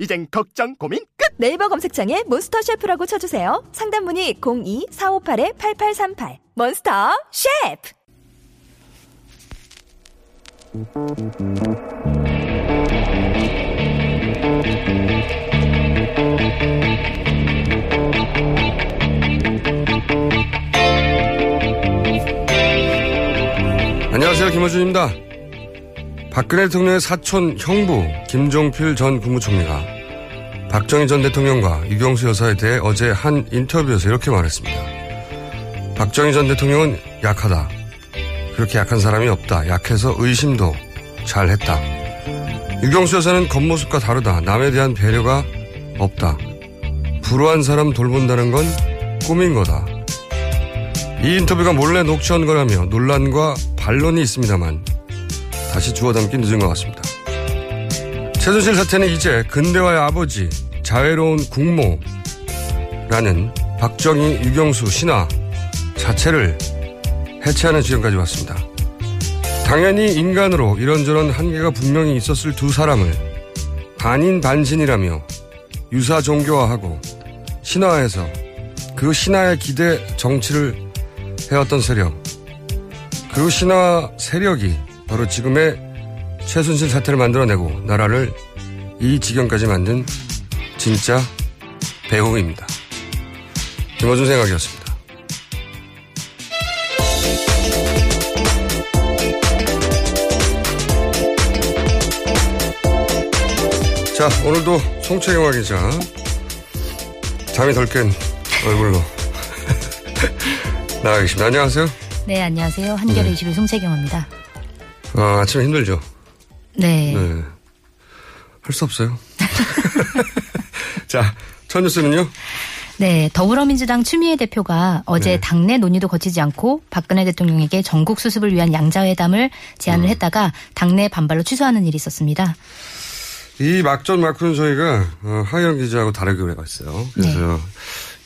이젠 걱정 고민 끝. 네이버 검색창에 몬스터 셰프라고 쳐주세요 상담 문의 02-458-8838 몬스터 셰프 안녕하세요. 김호준입니다. 박근혜 대통령의 사촌 형부 김종필 전 국무총리가 박정희 전 대통령과 유경수 여사에 대해 어제 한 인터뷰에서 이렇게 말했습니다. 박정희 전 대통령은 약하다. 그렇게 약한 사람이 없다. 약해서 의심도 잘했다. 유경수 여사는 겉모습과 다르다. 남에 대한 배려가 없다. 불우한 사람 돌본다는 건 꿈인 거다. 이 인터뷰가 몰래 녹취한 거라며 논란과 반론이 있습니다만 다시 주워 담기 늦은 것 같습니다. 최순실 사태는 이제 근대화의 아버지, 자애로운 국모라는 박정희, 유경수, 신화 자체를 해체하는 지경까지 왔습니다. 당연히 인간으로 이런저런 한계가 분명히 있었을 두 사람을 반인 반신이라며 유사 종교화하고 신화해서 그 신화에 기대 정치를 해왔던 세력. 그 신화 세력이 바로 지금의 최순실 사태를 만들어내고 나라를 이 지경까지 만든 진짜 배우입니다. 김어준 생각이었습니다. 자, 오늘도 송채경화 기자. 잠이 덜 깬 얼굴로 나가 계십니다. 안녕하세요. 네, 안녕하세요. 한겨레 21 송채경입니다. 아, 아침에 힘들죠? 네. 네. 할 수 없어요. 자, 첫 뉴스는요? 네, 더불어민주당 추미애 대표가 어제 네. 당내 논의도 거치지 않고 박근혜 대통령에게 전국 수습을 위한 양자회담을 제안을 음. 했다가 당내 반발로 취소하는 일이 있었습니다. 이 막전 막후는 저희가 어, 하어영 기자하고 다르게 해봤어요. 그래서 네.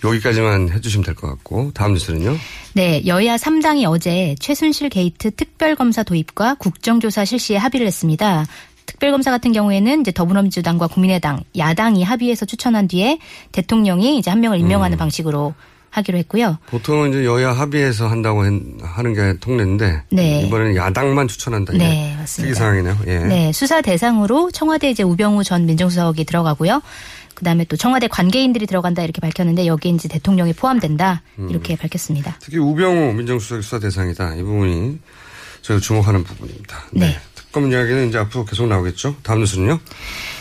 여기까지만 해주시면 될 것 같고 다음 뉴스는요? 네, 여야 3당이 어제 최순실 게이트 특별검사 도입과 국정조사 실시에 합의를 했습니다. 특별검사 같은 경우에는 이제 더불어민주당과 국민의당, 야당이 합의해서 추천한 뒤에 대통령이 이제 한 명을 음. 임명하는 방식으로 하기로 했고요. 보통은 이제 여야 합의해서 한다고 한- 하는 게 통례인데 네. 이번에는 야당만 추천한다. 네, 맞습니다. 특이 사항이네요. 예. 네, 수사 대상으로 청와대 이제 우병우 전 민정수석이 들어가고요. 그다음에 또 청와대 관계인들이 들어간다 이렇게 밝혔는데 여기에 이제 대통령이 포함된다 음. 이렇게 밝혔습니다. 특히 우병우 민정수석이 수사 대상이다. 이 부분이 저희가 주목하는 부분입니다. 네. 특검 이야기는 이제 앞으로 계속 나오겠죠. 다음 뉴스는요?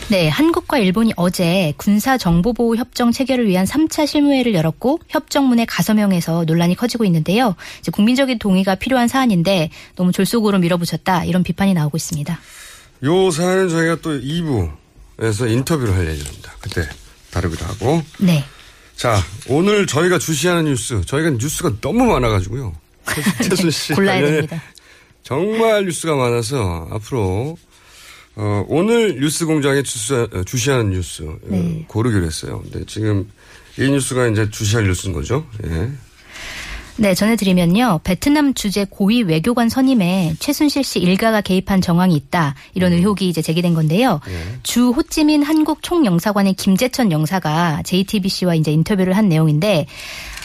네, 한국과 일본이 어제 군사 정보보호 협정 체결을 위한 3차 실무회를 열었고 협정문에 가서명해서 논란이 커지고 있는데요. 이제 국민적인 동의가 필요한 사안인데 너무 졸속으로 밀어붙였다 이런 비판이 나오고 있습니다. 요 사안은 저희가 또 2부 에서 인터뷰를 할 예정입니다. 그때 다루기도 하고. 네. 자, 오늘 저희가 주시하는 뉴스, 저희가 뉴스가 너무 많아가지고요. 최순 씨. 골라야 관련해 됩니다. 정말 뉴스가 많아서 앞으로 어, 오늘 뉴스 공장에 주시, 주시하는 뉴스 어, 네. 고르기로 했어요. 근데 지금 이 뉴스가 이제 주시할 뉴스인 거죠. 예. 네, 전해드리면요. 베트남 주재 고위 외교관 선임에 최순실 씨 일가가 개입한 정황이 있다. 이런 의혹이 이제 제기된 건데요. 주 호찌민 한국 총영사관의 김재천 영사가 JTBC와 이제 인터뷰를 한 내용인데,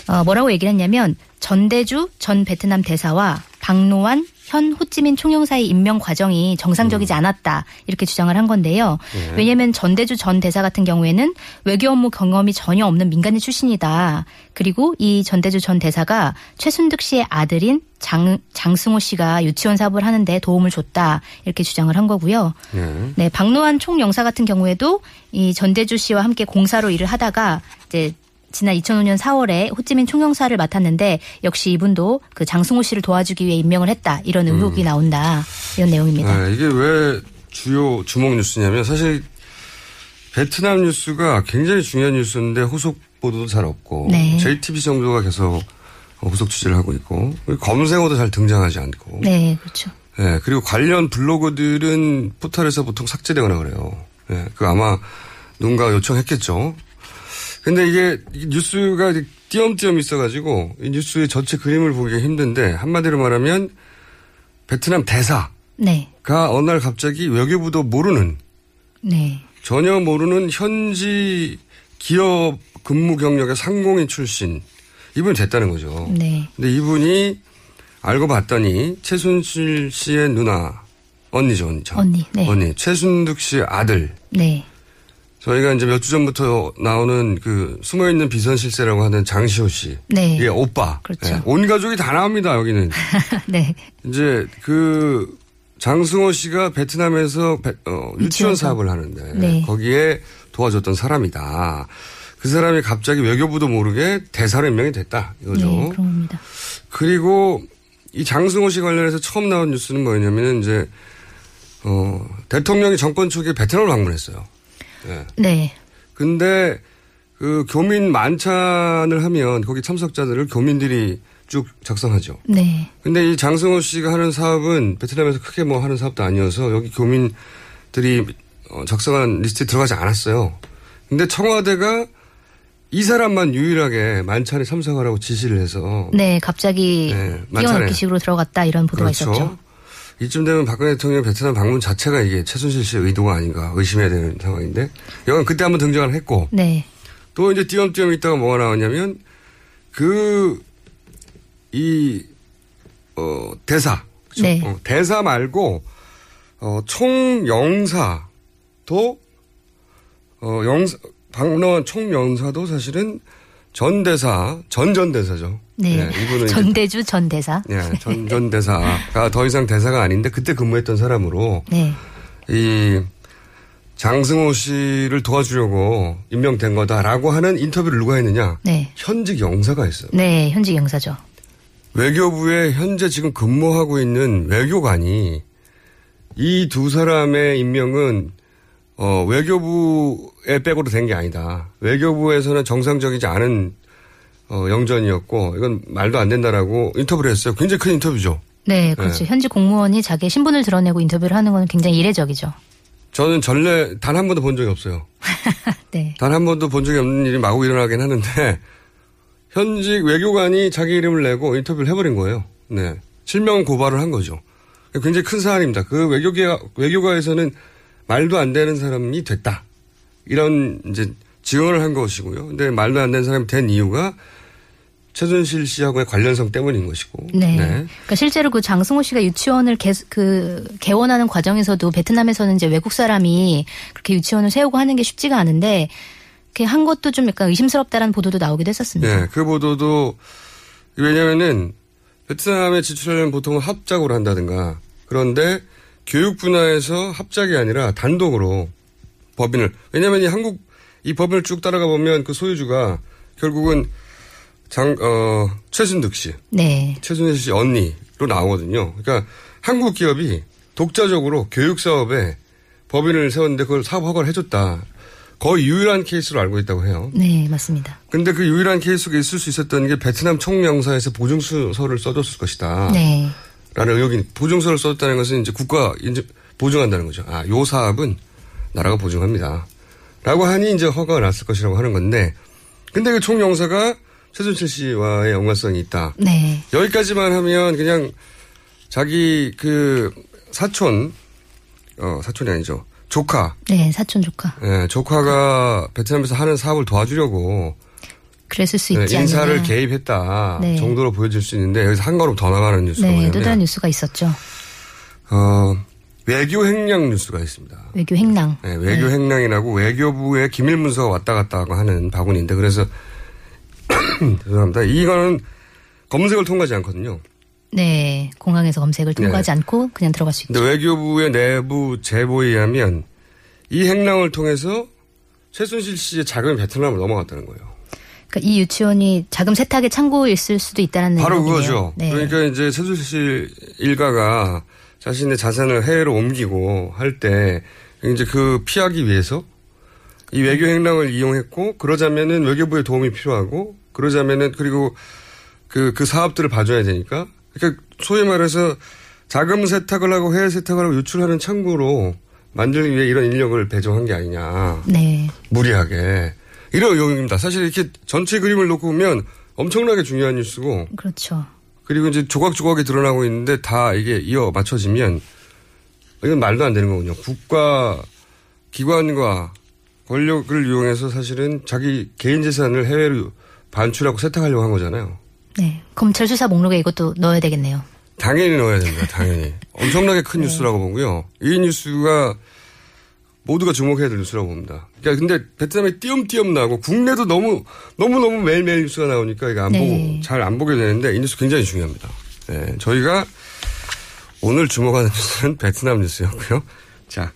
어, 뭐라고 얘기를 했냐면, 전대주 전 베트남 대사와 박노환 현 호찌민 총영사의 임명 과정이 정상적이지 않았다 이렇게 주장을 한 건데요. 왜냐하면 전대주 전 대사 같은 경우에는 외교 업무 경험이 전혀 없는 민간인 출신이다. 그리고 이 전대주 전 대사가 최순득 씨의 아들인 장 장승호 씨가 유치원 사업을 하는데 도움을 줬다 이렇게 주장을 한 거고요. 예. 네, 박노환 총영사 같은 경우에도 이 전대주 씨와 함께 공사로 일을 하다가 이제 지난 2005년 4월에 호찌민 총영사를 맡았는데 역시 이분도 그 장승호 씨를 도와주기 위해 임명을 했다 이런 의혹이 나온다 이런 내용입니다. 네, 이게 왜 주요 주목 뉴스냐면 사실 베트남 뉴스가 굉장히 중요한 뉴스인데 후속 보도도 잘 없고 네. JTBC 정도가 계속 후속 취재를 하고 있고 검색어도 잘 등장하지 않고 네, 그렇죠. 예, 그리고 관련 블로그들은 포털에서 보통 삭제되거나 그래요. 예, 그 아마 누군가 요청했겠죠. 근데 이게 이 뉴스가 띄엄띄엄 있어가지고 이 뉴스의 전체 그림을 보기가 힘든데 한마디로 말하면 베트남 대사가 네, 어느 날 갑자기 외교부도 모르는 네, 전혀 모르는 현지 기업 근무 경력의 상공인 출신 이분이 됐다는 거죠. 네, 근데 이분이 알고 봤더니 최순실 씨의 누나 언니죠, 언니죠. 언니, 네. 언니 최순득 씨의 아들. 네, 저희가 이제 몇 주 전부터 나오는 그 숨어 있는 비선 실세라고 하는 장시호 씨. 네. 예, 오빠. 그렇죠. 예, 온 가족이 다 나옵니다, 여기는. 네, 이제 그 장승호 씨가 베트남에서 베- 어, 유치원 사업을 하는데 네. 거기에 도와줬던 사람이다. 그 사람이 갑자기 외교부도 모르게 대사로 임명이 됐다 이거죠. 네, 그런 겁니다. 그리고 이 장승호 씨 관련해서 처음 나온 뉴스는 뭐였냐면 이제 어 대통령이 정권 초기에 베트남을 방문했어요. 네, 근데 그 교민 만찬을 하면 거기 참석자들을 교민들이 쭉 작성하죠. 네, 근데 이 장승호 씨가 하는 사업은 베트남에서 크게 뭐 하는 사업도 아니어서 여기 교민들이 어, 작성한 리스트에 들어가지 않았어요. 근데 청와대가 이 사람만 유일하게 만찬에 참석하라고 지시를 해서 네, 갑자기 네, 만찬에. 끼워넣기식으로 들어갔다 이런 보도가 있었죠. 그렇죠. 이쯤 되면 박근혜 대통령 베트남 방문 자체가 이게 최순실 씨의 의도가 아닌가 의심해야 되는 상황인데 여건 그때 한번 등장을 했고 네, 또 이제 띄엄띄엄 있다가 뭐가 나왔냐면 그 이 어, 대사 그쵸? 네. 어, 대사 말고 어, 총영사도 어, 영사 박노원 총영사도 사실은 전 대사 전전 대사죠. 네, 예, 이분은 전대주 전 대사. 예, 전, 전 대사가 더 이상 대사가 아닌데 그때 근무했던 사람으로 네, 이 장승호 씨를 도와주려고 임명된 거다라고 하는 인터뷰를 누가 했느냐? 네, 현직 영사가 했어요. 네, 현직 영사죠. 외교부에 현재 지금 근무하고 있는 외교관이 이 두 사람의 임명은 어, 외교부에 백으로 된게 아니다. 외교부에서는 정상적이지 않은 어, 영전이었고 이건 말도 안 된다라고 인터뷰를 했어요. 굉장히 큰 인터뷰죠. 네, 그렇죠. 네. 현직 공무원이 자기의 신분을 드러내고 인터뷰를 하는 건 굉장히 이례적이죠. 저는 전례 단 한 번도 본 적이 없어요. 네, 단 한 번도 본 적이 없는 일이 마구 일어나긴 하는데 현직 외교관이 자기 이름을 내고 인터뷰를 해버린 거예요. 네. 실명 고발을 한 거죠. 굉장히 큰 사안입니다. 그 외교계, 외교가에서는 말도 안 되는 사람이 됐다. 이런 이제 지원을 한 것이고요. 근데 말도 안 되는 사람이 된 이유가 최순실 씨하고의 관련성 때문인 것이고. 네. 그러니까 실제로 그 장승호 씨가 유치원을 개, 그 개원하는 과정에서도 베트남에서는 이제 외국 사람이 그렇게 유치원을 세우고 하는 게 쉽지가 않은데 그한 것도 좀 약간 의심스럽다라는 보도도 나오기도 했었습니다. 네, 그 보도도 왜냐면은 베트남에 지출하려면 보통은 합작으로 한다든가 그런데 교육 분야에서 합작이 아니라 단독으로 법인을 왜냐면 이 한국 이 법인을 쭉 따라가 보면 그 소유주가 결국은 장, 어, 최순득 씨, 네. 최순실 씨 언니로 나오거든요. 그러니까 한국 기업이 독자적으로 교육 사업에 법인을 세웠는데 그걸 사업 허가를 해줬다. 거의 유일한 케이스로 알고 있다고 해요. 네, 맞습니다. 근데 그 유일한 케이스가 있을 수 있었던 게 베트남 총영사에서 보증서를 써줬을 것이다. 네. 라는 의혹이 보증서를 써줬다는 것은 이제 국가 인증 보증한다는 거죠. 아, 요 사업은 나라가 보증합니다. 라고 하니 이제 허가가 났을 것이라고 하는 건데 근데 그 총영사가 최순실 씨와의 연관성이 있다. 네. 여기까지만 하면 그냥 자기 그 사촌, 어, 사촌이 아니죠. 조카. 네, 사촌 조카. 예, 조카가 베트남에서 하는 사업을 도와주려고 그랬을 수 네, 있지 인사를 않느냐. 개입했다 네. 정도로 보여질 수 있는데 여기서 한 걸음 더 나가는 뉴스가 네, 또 다른 뉴스가 있었죠. 어, 외교 행량 뉴스가 있습니다. 외교 행랑. 네, 외교 행량이라고 외교부에 기밀 문서가 왔다 갔다 하고 하는 바구니인데 그래서 죄송합니다. 이거는 검색을 통과하지 않거든요. 네, 공항에서 검색을 통과하지 않고 그냥 들어갈 수 있죠. 외교부의 내부 제보에 의하면 이 행랑을 통해서 최순실 씨의 자금이 베트남으로 넘어갔다는 거예요. 그러니까 이 유치원이 자금 세탁의 창고였을 수도 있다는 바로 내용이네요. 그거죠. 네. 그러니까 이제 최순실 일가가 자신의 자산을 해외로 옮기고 할 때 이제 그 피하기 위해서 이 외교 행랑을 이용했고 그러자면은 외교부의 도움이 필요하고 그러자면은 그리고 그, 그 사업들을 봐줘야 되니까 그러니까 소위 말해서 자금 세탁을 하고 해외 세탁을 하고 유출하는 창구로 만들기 위해 이런 인력을 배정한 게 아니냐. 네. 무리하게. 이런 의혹입니다. 사실 이렇게 전체 그림을 놓고 보면 엄청나게 중요한 뉴스고 그렇죠. 그리고 이제 조각조각이 드러나고 있는데 다 이게 이어 맞춰지면 이건 말도 안 되는 거군요. 국가 기관과 권력을 이용해서 사실은 자기 개인 재산을 해외로 반출하고 세탁하려고 한 거잖아요. 네. 검찰 수사 목록에 이것도 넣어야 되겠네요. 당연히 넣어야 됩니다. 당연히. 엄청나게 큰 뉴스라고 보고요. 이 뉴스가 모두가 주목해야 될 뉴스라고 봅니다. 그러니까 근데 베트남이 띄엄띄엄 나고 국내도 너무 너무 너무 매일매일 뉴스가 나오니까 이거 안 네. 보고 잘 안 보게 되는데 이 뉴스 굉장히 중요합니다. 네, 저희가 오늘 주목하는 뉴스는 베트남 뉴스였고요. 자,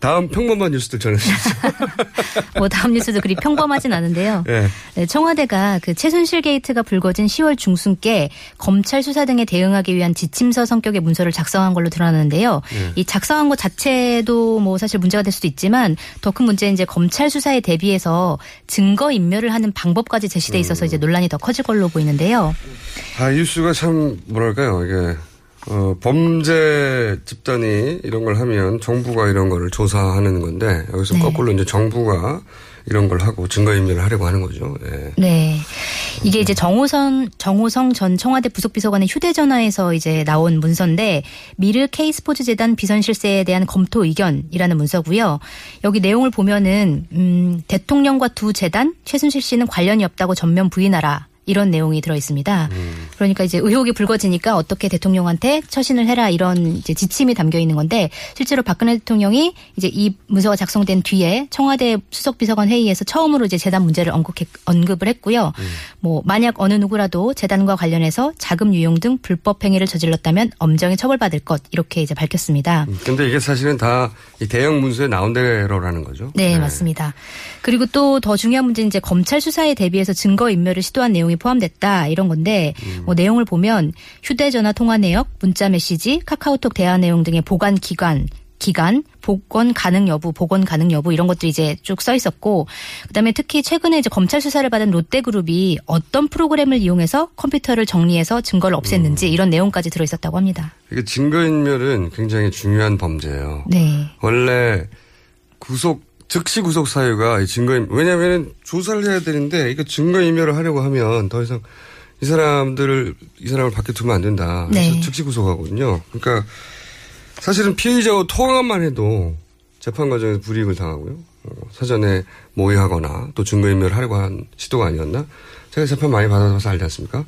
다음 평범한 뉴스들 전해주시죠. 뭐 다음 뉴스도 그리 평범하진 않은데요. 네. 네, 청와대가 그 최순실 게이트가 불거진 10월 중순께 검찰 수사 등에 대응하기 위한 지침서 성격의 문서를 작성한 걸로 드러나는데요. 네. 이 작성한 것 자체도 뭐 사실 문제가 될 수도 있지만 더 큰 문제는 이제 검찰 수사에 대비해서 증거 인멸을 하는 방법까지 제시돼 있어서 이제 논란이 더 커질 걸로 보이는데요. 아, 이 뉴스가 참 뭐랄까요 이게 어, 범죄 집단이 이런 걸 하면 정부가 이런 거를 조사하는 건데 여기서 네. 거꾸로 이제 정부가 이런 걸 하고 증거인멸을 하려고 하는 거죠. 네. 네. 이게 이제 정호선, 정호성 전 청와대 부속비서관의 휴대전화에서 이제 나온 문서인데, 미르 K스포츠 재단 비선 실세에 대한 검토 의견이라는 문서고요. 여기 내용을 보면은, 음, 대통령과 두 재단, 최순실 씨는 관련이 없다고 전면 부인하라. 이런 내용이 들어 있습니다. 그러니까 이제 의혹이 불거지니까 어떻게 대통령한테 처신을 해라 이런 이제 지침이 담겨 있는 건데 실제로 박근혜 대통령이 이제 이 문서가 작성된 뒤에 청와대 수석비서관 회의에서 처음으로 이제 재단 문제를 언급했, 언급을 했고요. 뭐 만약 어느 누구라도 재단과 관련해서 자금 유용 등 불법 행위를 저질렀다면 엄정히 처벌받을 것 이렇게 이제 밝혔습니다. 근데 이게 사실은 다이 대형 문서에 나온 대로라는 거죠. 네, 맞습니다. 그리고 또 더 중요한 문제는 이제 검찰 수사에 대비해서 증거 인멸을 시도한 내용이 포함됐다 이런 건데 뭐 내용을 보면 휴대전화 통화 내역, 문자 메시지, 카카오톡 대화 내용 등의 보관 기관 기간, 복원 가능 여부, 복원 가능 여부 이런 것들이 이제 쭉 써 있었고 그다음에 특히 최근에 이제 검찰 수사를 받은 롯데그룹이 어떤 프로그램을 이용해서 컴퓨터를 정리해서 증거를 없앴는지 이런 내용까지 들어 있었다고 합니다. 이게 증거 인멸은 굉장히 중요한 범죄예요. 네. 원래 구속 즉시 구속 사유가 이 증거인 왜냐하면 조사를 해야 되는데 이거 증거 인멸을 하려고 하면 더 이상 이 사람들을 이 사람을 밖에 두면 안 된다. 그래서 네. 즉시 구속하거든요. 그러니까 사실은 피의자와 통화만 해도 재판 과정에서 불이익을 당하고요. 어, 사전에 모의하거나 또 증거인멸을 하려고 한 시도가 아니었나? 제가 재판 많이 받아봐서 알지 않습니까?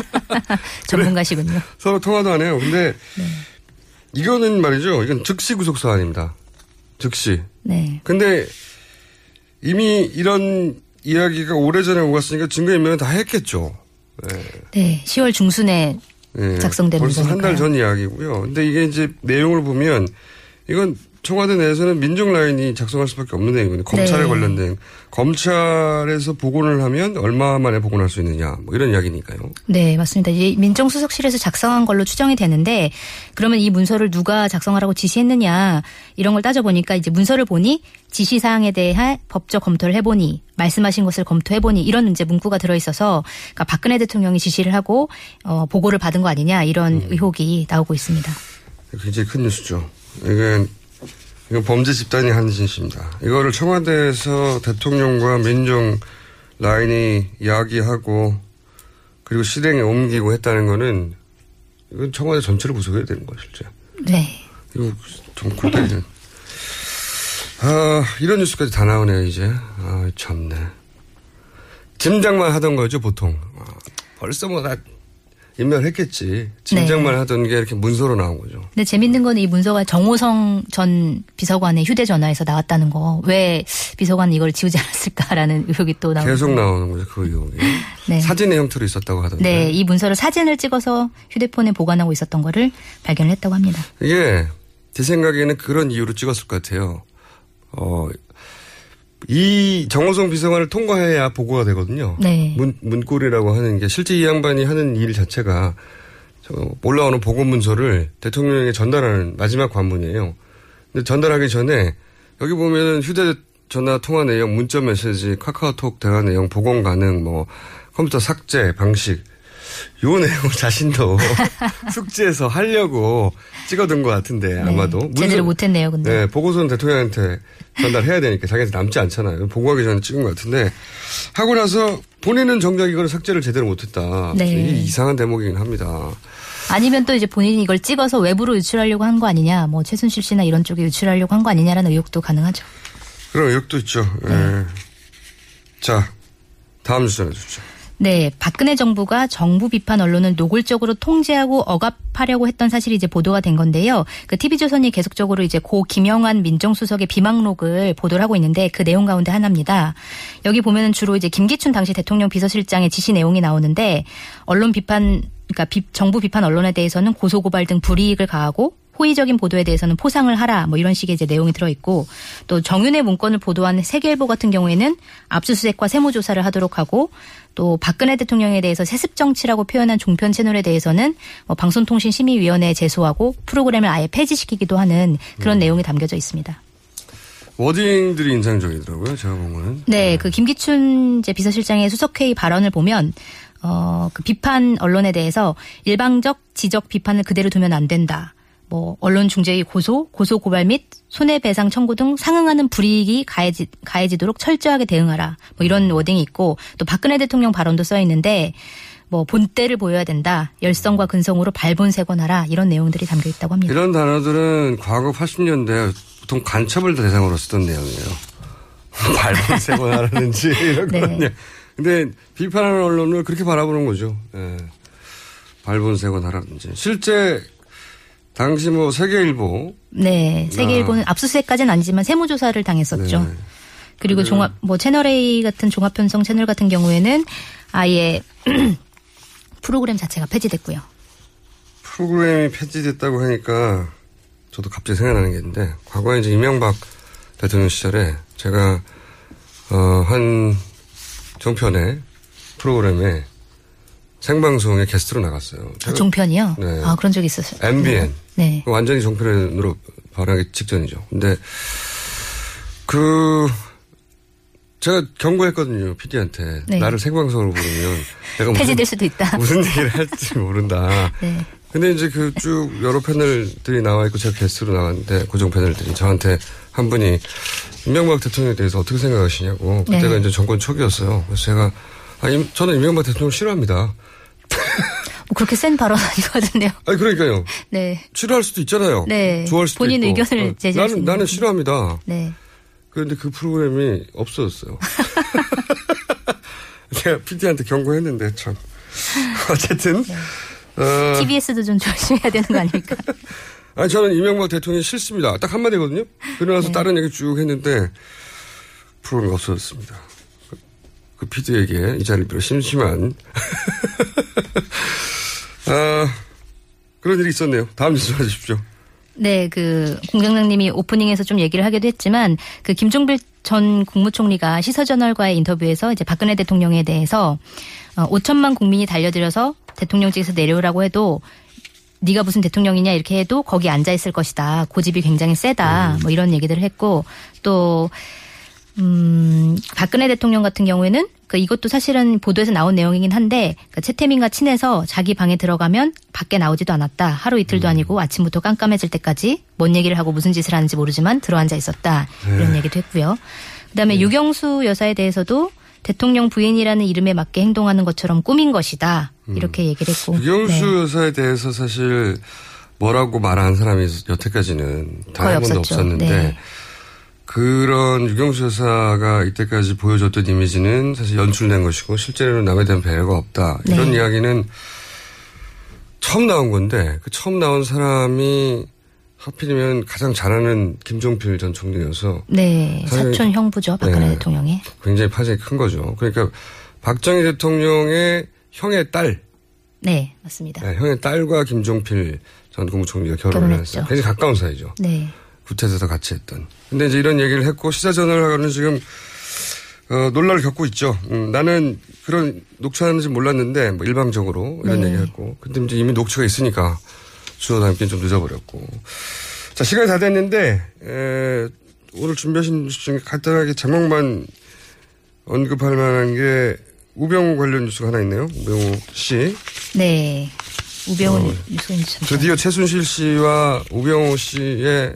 전문가시군요. 서로 통화도 안 해요. 근데 네. 이거는 말이죠. 이건 즉시 구속 사안입니다. 즉시. 네. 근데 이미 이런 이야기가 오래전에 오갔으니까 증거인멸은 다 했겠죠. 네. 네. 10월 중순에 네. 작성된 벌써 한 달. 전 이야기고요. 근데 이게 이제 내용을 보면 이건 청와대 내에서는 민정 라인이 작성할 수밖에 없는 내용이거든요. 검찰에 네. 관련된 검찰에서 복원을 하면 얼마 만에 복원할 수 있느냐 뭐 이런 이야기니까요. 네, 맞습니다. 이제 민정수석실에서 작성한 걸로 추정이 되는데 그러면 이 문서를 누가 작성하라고 지시했느냐 이런 걸 따져보니까 이제 문서를 보니 지시사항에 대해 법적 검토를 해보니 말씀하신 것을 검토해보니 이런 이제 문구가 들어있어서 그러니까 박근혜 대통령이 지시를 하고 어, 보고를 받은 거 아니냐 이런 음. 의혹이 나오고 있습니다. 굉장히 큰 뉴스죠. 이건 이건 범죄 집단이 한 짓입니다. 이거를 청와대에서 대통령과 민정 라인이 이야기하고 그리고 실행에 옮기고 했다는 거는 이건 청와대 전체를 구속해야 되는 거야 실제. 네. 이거 좀 골때리는. 아 이런 뉴스까지 다 나오네요 이제. 아 참네. 짐작만 하던 거죠 보통. 아, 벌써 뭐다 인멸했겠지. 짐작만 하던 게 이렇게 문서로 나온 거죠. 근데 재밌는 건 이 문서가 정호성 전 비서관의 휴대전화에서 나왔다는 거. 왜 비서관이 이걸 지우지 않았을까라는 의혹이 또 나오고. 계속 나오는 거죠 그 의혹이. 네. 사진의 형태로 있었다고 하던데. 네, 이 문서를 사진을 찍어서 휴대폰에 보관하고 있었던 거를 발견을 했다고 합니다. 이게 제 생각에는 그런 이유로 찍었을 것 같아요. 어, 이 정호성 비서관을 통과해야 보고가 되거든요. 네. 문, 문골이라고 하는 게 실제 이 양반이 하는 일 자체가 저 올라오는 보고 문서를 대통령에게 전달하는 마지막 관문이에요. 근데 전달하기 전에 여기 보면은 휴대전화 통화 내용, 문자 메시지, 카카오톡 대화 내용, 복원 가능, 뭐 컴퓨터 삭제 방식 요 내용 자신도 숙지해서 하려고 찍어둔 것 같은데 아마도 네, 제대로 못했네요, 근데. 네, 보고서는 대통령한테 전달해야 되니까 자기한테 남지 않잖아요. 보고하기 전에 찍은 것 같은데 하고 나서 본인은 정작 이거를 삭제를 제대로 못했다. 네. 이 이상한 대목이긴 합니다. 아니면 또 이제 본인이 이걸 찍어서 외부로 유출하려고 한 거 아니냐, 뭐 최순실 씨나 이런 쪽에 유출하려고 한 거 아니냐라는 의혹도 가능하죠. 그런 의혹도 있죠. 예. 자, 다음 뉴스 전해주죠. 네, 박근혜 정부가 정부 비판 언론을 노골적으로 통제하고 억압하려고 했던 사실이 이제 보도가 된 건데요. 그 TV조선이 계속적으로 이제 고 김영환 민정수석의 비망록을 보도를 하고 있는데 그 내용 가운데 하나입니다. 여기 보면은 주로 이제 김기춘 당시 대통령 비서실장의 지시 내용이 나오는데 언론 비판 그러니까 비- 정부 비판 언론에 대해서는 고소고발 등 불이익을 가하고 호의적인 보도에 대해서는 포상을 하라 뭐 이런 식의 이제 내용이 들어 있고 또 정윤의 문건을 보도한 세계일보 같은 경우에는 압수수색과 세무 조사를 하도록 하고 또 박근혜 대통령에 대해서 세습 정치라고 표현한 종편 채널에 대해서는 뭐 방송통신심의위원회에 제소하고 프로그램을 아예 폐지시키기도 하는 그런 내용이 담겨져 있습니다. 워딩들이 인상적이더라고요. 제가 본 거는. 네, 그 김기춘 이제 비서실장의 수석회의 발언을 보면 어, 그 비판 언론에 대해서 일방적 지적 비판을 그대로 두면 안 된다. 뭐 언론 중재의 고소, 고소 고발 및 손해배상 청구 등 상응하는 불이익이 가해지, 가해지도록 철저하게 대응하라. 뭐 이런 워딩이 있고 또 박근혜 대통령 발언도 써 있는데 뭐 본때를 보여야 된다. 열성과 근성으로 발본색원하라. 이런 내용들이 담겨 있다고 합니다. 이런 단어들은 과거 80년대 보통 간첩을 대상으로 쓰던 내용이에요. 발본세곤하라든지 이런 네. 거요. 근데 비판하는 언론을 그렇게 바라보는 거죠. 예. 발본세곤하라든지. 실제 당시 뭐 세계일보 네, 세계일보는 압수수색까지는 아니지만 세무조사를 당했었죠. 네. 그리고 종합 뭐 채널 A 같은 종합 편성 채널 같은 경우에는 아예 프로그램 자체가 폐지됐고요. 프로그램이 폐지됐다고 하니까 저도 갑자기 생각나는 게 있는데 과거에 이제 이명박 대통령 시절에 제가 어한 종편의 프로그램에 생방송에 게스트로 나갔어요. 아, 종편이요? 네. 아 그런 적이 있었어요. MBN. 네. 완전히 종편으로 변하기 직전이죠. 근데 그 제가 경고했거든요. PD한테 네. 나를 생방송으로 부르면 내가 무슨, 폐지될 수도 있다. 무슨 얘기를 할지 모른다. 네. 근데 이제 그 쭉 여러 패널들이 나와 있고 제가 게스트로 나갔는데 고정 패널들이 저한테 한 분이 이명박 대통령에 대해서 어떻게 생각하시냐고 그때가 네. 이제 정권 초기였어요. 그래서 제가 아, 임- 저는 이명박 대통령 싫어합니다. 뭐 그렇게 센 발언 아니거든요. 아니 그러니까요. 네. 싫어할 수도 있잖아요. 네. 좋아할 수도 본인 있고. 의견을 어, 제시할 수 나는 나는. 싫어합니다. 네. 그런데 그 프로그램이 없어졌어요. 제가 PD한테 경고했는데 참 어쨌든 네. 어, TBS도 좀 조심해야 되는 거 아닙니까? 아니 저는 이명박 대통령이 싫습니다. 딱 한마디거든요. 그러고 나서 네. 다른 얘기 쭉 했는데 프로그램이 없어졌습니다. 그, 그 PD에게 이 자리를 빌어 심심한 아, 그런 일이 있었네요. 다음 뉴스 해주십시오. 네, 그 공장장님이 오프닝에서 좀 얘기를 하기도 했지만 그 김종필 전 국무총리가 시사저널과의 인터뷰에서 이제 박근혜 대통령에 대해서 어, 5천만 국민이 달려들어서 대통령직에서 내려오라고 해도 네가 무슨 대통령이냐 이렇게 해도 거기 앉아 있을 것이다. 고집이 굉장히 세다. 뭐 이런 얘기들을 했고 또 음, 박근혜 대통령 같은 경우에는 그 이것도 사실은 보도에서 나온 내용이긴 한데 그 최태민과 친해서 자기 방에 들어가면 밖에 나오지도 않았다. 하루 이틀도 아니고 아침부터 깜깜해질 때까지 뭔 얘기를 하고 무슨 짓을 하는지 모르지만 들어앉아 있었다. 이런 얘기도 했고요. 그다음에 유경수 여사에 대해서도 대통령 부인이라는 이름에 맞게 행동하는 것처럼 꾸민 것이다. 이렇게 얘기를 했고. 유경수 네. 여사에 대해서 사실 뭐라고 말한 사람이 여태까지는 단 한 번도. 없었는데 네. 그런 유경수 여사가 이때까지 보여줬던 이미지는 사실 연출된 것이고 실제로는 남에 대한 배려가 없다. 이런 네. 이야기는 처음 나온 건데 그 처음 나온 사람이 하필이면 가장 잘하는 김종필 전 총리여서 네. 사촌 형부죠. 박근혜 네. 대통령의. 굉장히 파장이 큰 거죠. 그러니까 박정희 대통령의 형의 딸, 네. 맞습니다. 네, 형의 딸과 김종필 전 국무총리가 결혼을. 했어요. 굉장히 가까운 사이죠. 네. 구태에서 같이 했던. 근데 이제 이런 얘기를 했고 시사전을하고는 지금 어, 논란을 겪고 있죠. 음, 나는 그런 녹취하는지 몰랐는데 뭐 일방적으로 이런 네. 얘기했고. 근데 이제 이미 녹취가 있으니까 주워 담기는 좀 늦어버렸고. 자 시간이 다 됐는데 에, 오늘 준비하신 뉴스 중에 간단하게 제목만 언급할 만한 게 우병우 관련 뉴스가 하나 있네요. 우병우 씨. 네. 우병우 뉴스인. 어. 드디어 최순실 씨와 우병우 씨의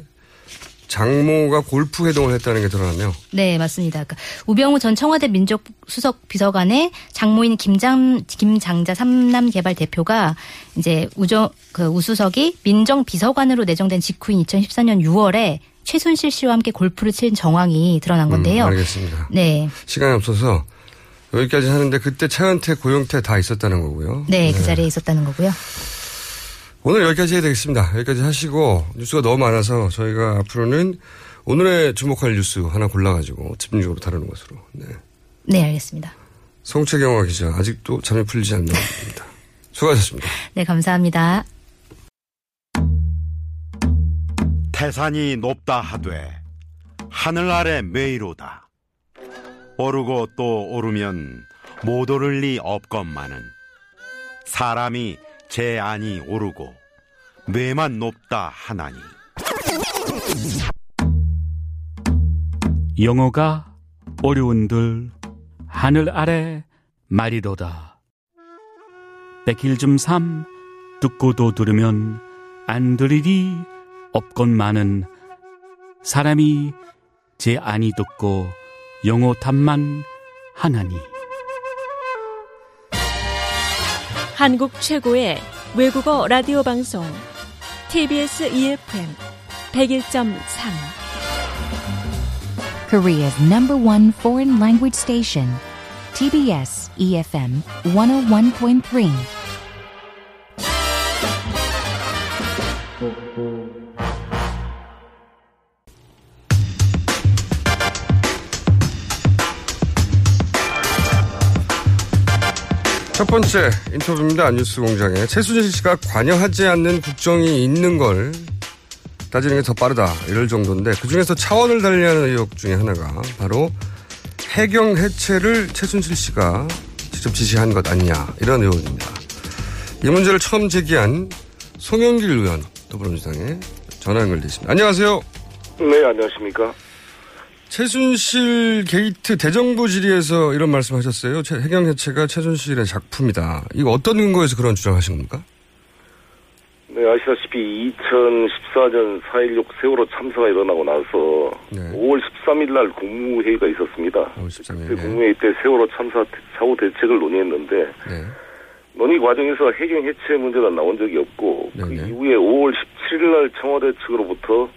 장모가 골프 회동을 했다는 게 드러났네요. 네, 맞습니다. 그러니까 우병우 전 청와대 민족수석 비서관의 장모인 김장 김장자 삼남 개발 대표가 이제 우정 그 우수석이 민정 비서관으로 내정된 직후인 2014년 6월에 최순실 씨와 함께 골프를 친 정황이 드러난 건데요. 음, 알겠습니다. 네. 시간이 없어서 여기까지 하는데 그때 차은태, 고용태 다 있었다는 거고요. 네, 그 자리에 있었다는 거고요. 오늘 여기까지 해야 되겠습니다. 여기까지 하시고 뉴스가 너무 많아서 저희가 앞으로는 오늘의 주목할 뉴스 하나 골라가지고 집중적으로 다루는 것으로. 네. 네, 알겠습니다. 송채경화 기자 아직도 잠이 풀리지 않나 봅니다. 수고하셨습니다. 네, 감사합니다. 태산이 높다 하되 하늘 아래 메이로다 오르고 또 오르면 못 오를 리 없건만은 사람이 제 안이 오르고 뇌만 높다 하나니 영어가 어려운들 하늘 아래 말이로다. 백일 좀 삼 듣고도 들으면 안 들으리 없건만은 사람이 제 안이 듣고 영어 탐만 하나니. 한국 최고의 외국어 라디오 방송 TBS EFM 101.3 Korea's number one foreign language station. TBS EFM 101.3. 첫 번째 인터뷰입니다. 뉴스 공장에 최순실 씨가 관여하지 않는 국정이 있는 걸 따지는 게 더 빠르다 이럴 정도인데 그 중에서 차원을 달리하는 의혹 중에 하나가 바로 해경 해체를 최순실 씨가 직접 지시한 것 아니냐 이런 의혹입니다. 이 문제를 처음 제기한 송영길 의원 더불어민주당에 전화 연결돼 있습니다. 안녕하세요. 네, 안녕하십니까. 최순실 게이트 대정부 질의에서 이런 말씀하셨어요. 최- 해경 해체가 최순실의 작품이다. 이거 어떤 근거에서 그런 주장하신 겁니까? 네, 아시다시피 2014년 4.16 세월호 참사가 일어나고 나서 5월 13일 날 국무회의가 있었습니다. 5월 13일. 그 국무회의 때 세월호 참사 사후 대책을 논의했는데 네. 논의 과정에서 해경 해체 문제가 나온 적이 없고 그 네네. 이후에 5월 17일 날 청와대 측으로부터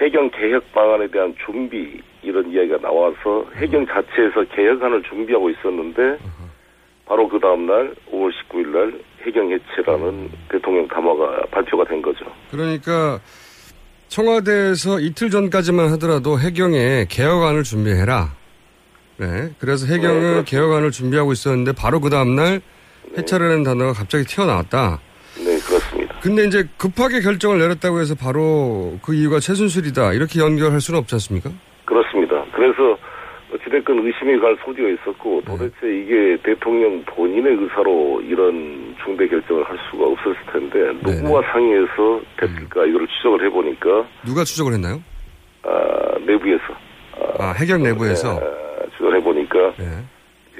해경 개혁 방안에 대한 준비 이런 이야기가 나와서 해경 자체에서 개혁안을 준비하고 있었는데 바로 그 다음 날 5월 19일 날 해경 해체라는 대통령 담화가 발표가 된 거죠. 그러니까 청와대에서 이틀 전까지만 하더라도 해경에 개혁안을 준비해라. 네. 그래서 해경은 개혁안을 준비하고 있었는데 바로 그 다음날 해체라는 단어가 갑자기 튀어나왔다. 네. 근데 이제 급하게 결정을 내렸다고 해서 바로 그 이유가 최순실이다. 이렇게 연결할 수는 없지 않습니까? 그렇습니다. 그래서 어찌됐건 의심이 갈 소지가 있었고 도대체 이게 대통령 본인의 의사로 이런 중대 결정을 할 수가 없었을 텐데 누구와 상의해서 됐을까 이걸 추적을 해보니까 누가 추적을 했나요? 아, 내부에서 아, 해경 내부에서. 아, 추적을 해보니까 네.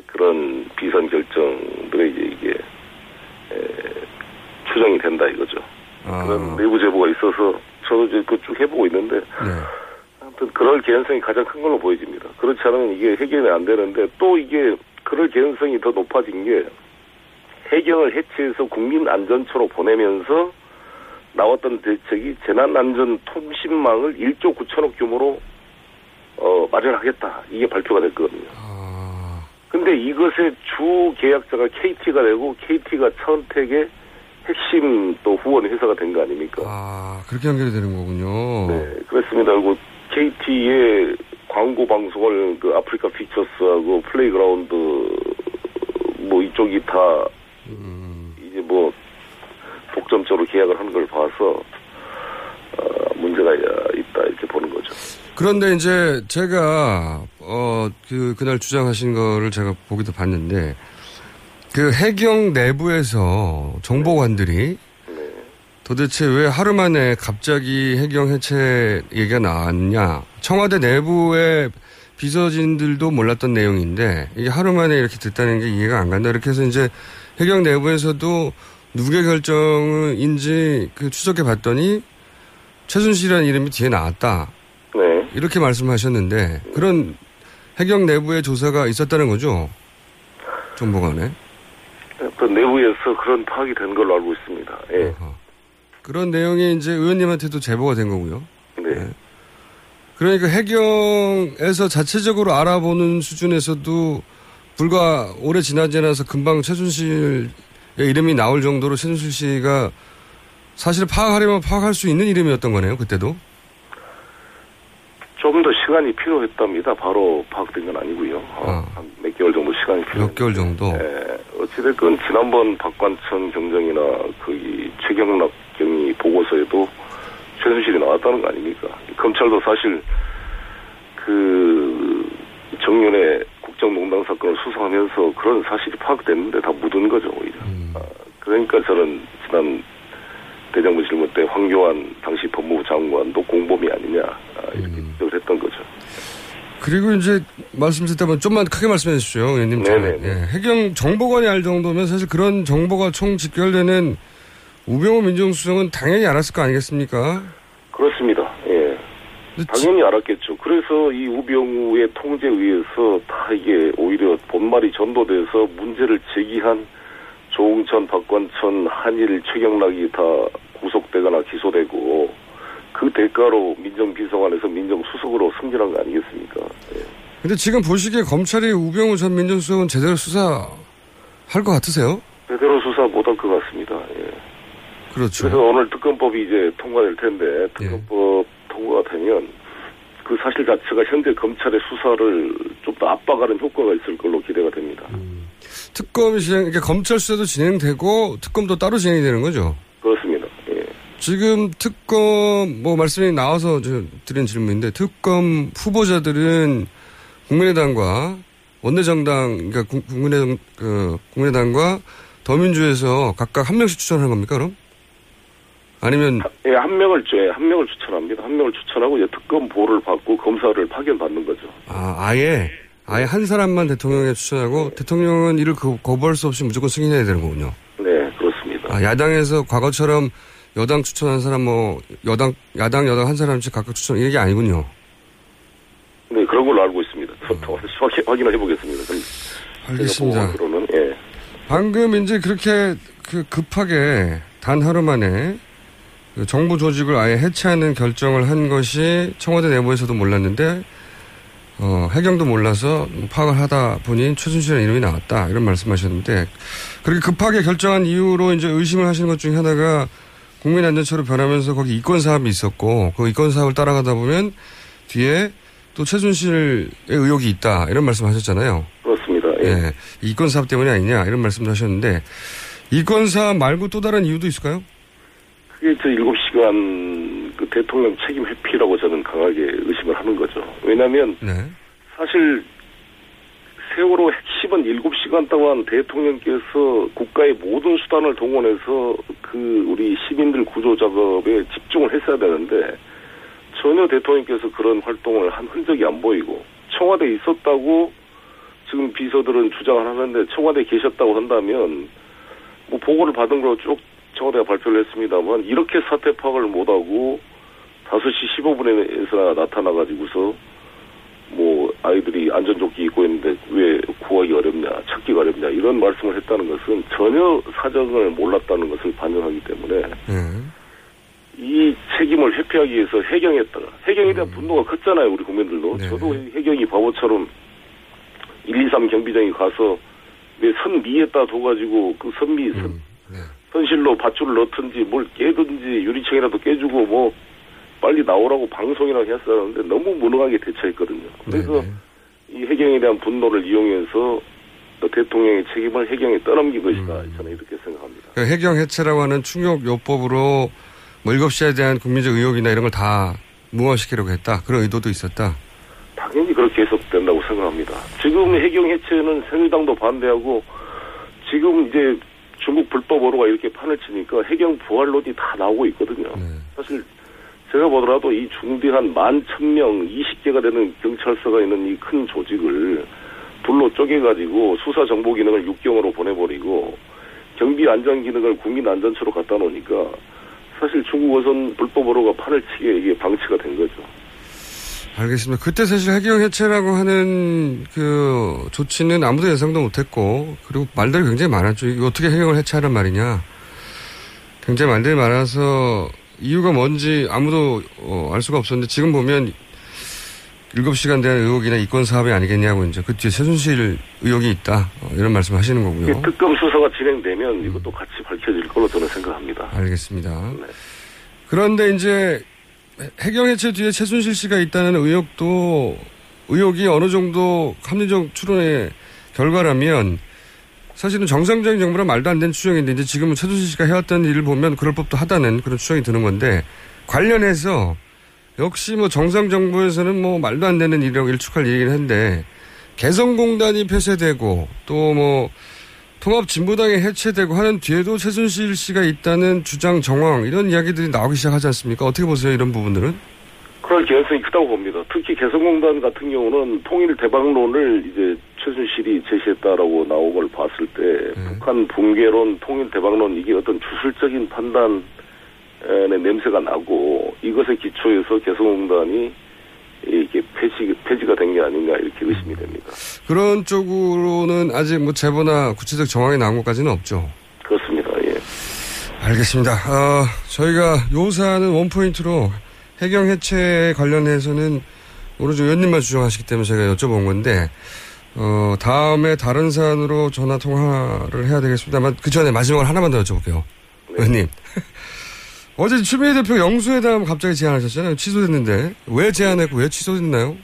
그런 비선 결정들의 이제 추정이 된다 이거죠. 아. 그런 내부 제보가 있어서 저도 이제 그쭉 해보고 있는데 네. 어떤 그럴 개연성이 가장 큰 걸로 보여집니다. 그렇지 않으면 이게 해결이 안 되는데 또 이게 그럴 개연성이 더 높아진 게 해경을 해체해서 국민안전처로 보내면서 나왔던 대책이 재난안전 통신망을 1조 9천억 규모로 어, 마련하겠다. 이게 발표가 됐거든요. 근데 이것의 주 계약자가 KT가 되고 KT가 차은택의 핵심 또 후원 회사가 된 거 아닙니까? 아, 그렇게 연결이 되는 거군요. 네, 그렇습니다. 그리고 KT의 광고 방송을 그 아프리카 피처스하고 플레이그라운드 뭐 이쪽이 다 이제 뭐 독점적으로 계약을 한 걸 봐서 어, 문제가 있다 이렇게 보는 거죠. 그런데 이제 제가 어 그 그날 주장하신 거를 제가 보기도 봤는데 그 해경 내부에서 정보관들이 도대체 왜 하루 만에 갑자기 해경 해체 얘기가 나왔냐 청와대 내부의 비서진들도 몰랐던 내용인데 이게 하루 만에 이렇게 됐다는 게 이해가 안 간다 이렇게 해서 이제 해경 내부에서도 누구의 결정인지 그 추적해 봤더니 최순실이라는 이름이 뒤에 나왔다. 네. 이렇게 말씀하셨는데 그런 해경 내부의 조사가 있었다는 거죠? 정보관에. 어떤 내부에서 그런 파악이 된 걸로 알고 있습니다. 예. 그런 내용이 이제 의원님한테도 제보가 된 거고요. 네. 그러니까 해경에서 자체적으로 알아보는 수준에서도 불과 오래 지나지 않아서 금방 최순실의 이름이 나올 정도로 최순실 씨가 사실 파악하려면 파악할 수 있는 이름이었던 거네요, 그때도. 좀 더 시간이 필요했답니다. 바로 파악된 건 아니고요. 어, 한 몇 개월 정도 시간이 필요. 몇 개월 정도. 예, 어찌됐건 지난번 박관천 경정이나 거기 최경락 경위 보고서에도 최순실이 나왔다는 거 아닙니까? 검찰도 사실 그 정윤의 국정농단 사건을 수사하면서 그런 사실이 파악됐는데 다 묻은 거죠 오히려. 아, 그러니까 저는 지난 대정부 질문 때 황교안 당시 법무부 장관도 공범이 아니냐 아, 이렇게 지적을 했던 거죠. 그리고 이제 말씀 듣다면 좀만 크게 말씀해 주십시오, 의원님. 네네. 예, 해경 정보관이 알 정도면 사실 그런 정보가 총 집결되는 우병우 민정수석은 당연히 알았을 거 아니겠습니까? 그렇습니다. 예. 당연히 알았겠죠. 그래서 이 우병우의 통제에 의해서 다 이게 오히려 본말이 전도돼서 문제를 제기한 조웅천, 박관천, 한일, 최경락이 다 구속되거나 기소되고 그 대가로 민정비서관에서 민정수석으로 승진한 거 아니겠습니까? 예. 근데 지금 보시기에 검찰이 우병우 전 민정수석은 제대로 수사할 것 같으세요? 제대로 수사 못할 것 같습니다. 예. 그렇죠. 그래서 오늘 특검법이 이제 통과될 텐데 특검법 통과가 되면 그 사실 자체가 현재 검찰의 수사를 좀 더 압박하는 효과가 있을 걸로 기대가 됩니다. 특검이 진행, 그러니까 검찰 수사도 진행되고 특검도 따로 진행이 되는 거죠? 그렇습니다. 예. 지금 특검 뭐 말씀이 나와서 저 드린 질문인데 특검 후보자들은 국민의당과 원내정당 그러니까 국- 국민의당 그 국민의당과 더민주에서 각각 한 명씩 추천하는 겁니까 그럼? 아니면 예, 한 명을 예, 한 명을 추천합니다. 한 명을 추천하고 이제 특검 보를 받고 검사를 파견 받는 거죠. 아, 아예 아예 한 사람만 대통령에 추천하고 대통령은 이를 거- 거부할 수 없이 무조건 승인해야 되는 거군요. 네, 그렇습니다. 아, 야당에서 과거처럼 여당 추천 한 사람 뭐 여당 야당 여당 한 사람씩 각각 추천 이게 아니군요. 네, 그런 걸로 알고 있습니다. 저- 저 확인, 확인을 해보겠습니다. 좀 알겠습니다. 보기로는 예. 방금 이제 그렇게 그 급하게 단 하루 만에 그 정부 조직을 아예 해체하는 결정을 한 것이 청와대 내부에서도 몰랐는데 어, 해경도 몰라서 파악을 하다 보니 최순실의 이름이 나왔다 이런 말씀하셨는데 그렇게 급하게 결정한 이유로 이제 의심을 하시는 것 중에 하나가 국민안전처로 변하면서 거기 이권 사업이 있었고 그 이권 사업을 따라가다 보면 뒤에 또 최순실의 의혹이 있다 이런 말씀하셨잖아요. 그렇습니다. 예. 이권 사업 때문이 아니냐 이런 말씀도 하셨는데 이권 사업 말고 또 다른 이유도 있을까요? 그게 저 7시간 그 대통령 책임 회피라고 저는 강하게 의심을 하는 거죠. 왜냐하면 네. 사실 세월호 핵심은 7시간 동안 대통령께서 국가의 모든 수단을 동원해서 그 우리 시민들 구조 작업에 집중을 했어야 되는데 전혀 대통령께서 그런 활동을 한 흔적이 안 보이고 청와대에 있었다고 지금 비서들은 주장을 하는데 청와대에 계셨다고 한다면 뭐 보고를 받은 걸로 쭉 청와대가 발표를 했습니다만 이렇게 사태 파악을 못하고 5시 15분에서 나타나가지고서 뭐 아이들이 안전조끼 입고 있는데 왜 구하기 어렵냐, 찾기가 어렵냐 이런 말씀을 했다는 것은 전혀 사정을 몰랐다는 것을 반영하기 때문에 이 책임을 회피하기 위해서 해경했다가 해경에 대한 분노가 컸잖아요 우리 국민들도. 저도 해경이 바보처럼 123 경비장이 가서 왜선 위에다 둬가지고 그 선미 선, 선실로 밧줄을 넣든지 뭘 깨든지 유리창이라도 깨주고 뭐 빨리 나오라고 방송이라고 했었는데 너무 무능하게 대처했거든요. 그래서 이 해경에 대한 분노를 이용해서 대통령의 책임을 해경에 떠넘긴 것이다. 저는 이렇게 생각합니다. 그 해경 해체라고 하는 충격 요법으로 뭐 7시에 대한 국민적 의혹이나 이런 걸 다 무마시키려고 했다. 그런 의도도 있었다. 당연히 그렇게 해석된다고 생각합니다. 지금 해경 해체는 새누리당도 반대하고 지금 이제 중국 불법 어로가 이렇게 판을 치니까 해경 부활론이 다 나오고 있거든요. 사실 제가 보더라도 이 중대한 만 천명 20개가 되는 경찰서가 있는 이 큰 조직을 둘로 쪼개가지고 수사 정보 기능을 육경으로 보내버리고 경비 안전 기능을 국민 안전처로 갖다 놓으니까 사실 중국 어선 불법 어로가 판을 치게 이게 방치가 된 거죠. 알겠습니다. 그때 사실 해경 해체라고 하는 그 조치는 아무도 예상도 못했고 그리고 말들이 굉장히 많았죠. 이거 어떻게 해경을 해체하란 말이냐. 굉장히 말들이 많아서 이유가 뭔지 아무도 어, 알 수가 없었는데 지금 보면 7시간 대한 의혹이나 이권 사업이 아니겠냐고 이제 그 뒤에 최순실 의혹이 있다. 어, 이런 말씀 하시는 거고요. 특검 수사가 진행되면 이것도 같이 밝혀질 걸로 저는 생각합니다. 알겠습니다. 그런데 이제 해경 해체 뒤에 최순실 씨가 있다는 의혹도 의혹이 어느 정도 합리적 추론의 결과라면 사실은 정상적인 정부랑 말도 안 되는 추정인데 이제 지금은 최순실 씨가 해왔던 일을 보면 그럴 법도 하다는 그런 추정이 드는 건데 관련해서 역시 뭐 정상 정부에서는 뭐 말도 안 되는 일이라고 일축할 얘기긴 한데 개성공단이 폐쇄되고 또 뭐 통합진보당이 해체되고 하는 뒤에도 최순실 씨가 있다는 주장 정황 이런 이야기들이 나오기 시작하지 않습니까? 어떻게 보세요 이런 부분들은? 그럴 가능성이 크다고 봅니다. 특히 개성공단 같은 경우는 통일 대박론을 이제 최순실이 제시했다라고 나온 걸 봤을 때 북한 붕괴론, 통일 대박론 이게 어떤 주술적인 판단의 냄새가 나고 이것에 기초해서 개성공단이 이게 폐지, 폐지가 된 게 아닌가 이렇게 의심이 됩니다. 그런 쪽으로는 아직 뭐 제보나 구체적 정황이 나온 것까지는 없죠. 그렇습니다. 예. 알겠습니다. 어, 저희가 요사는 원포인트로 해경 해체 관련해서는 오로지 의원님만 주장하시기 때문에 제가 여쭤본 건데, 어, 다음에 다른 사안으로 전화 통화를 해야 되겠습니다만, 그 전에 마지막으로 하나만 더 여쭤볼게요. 의원님. 어제 추미애 대표 영수회담 갑자기 제안하셨잖아요. 취소됐는데. 왜 제안했고 왜 취소됐나요?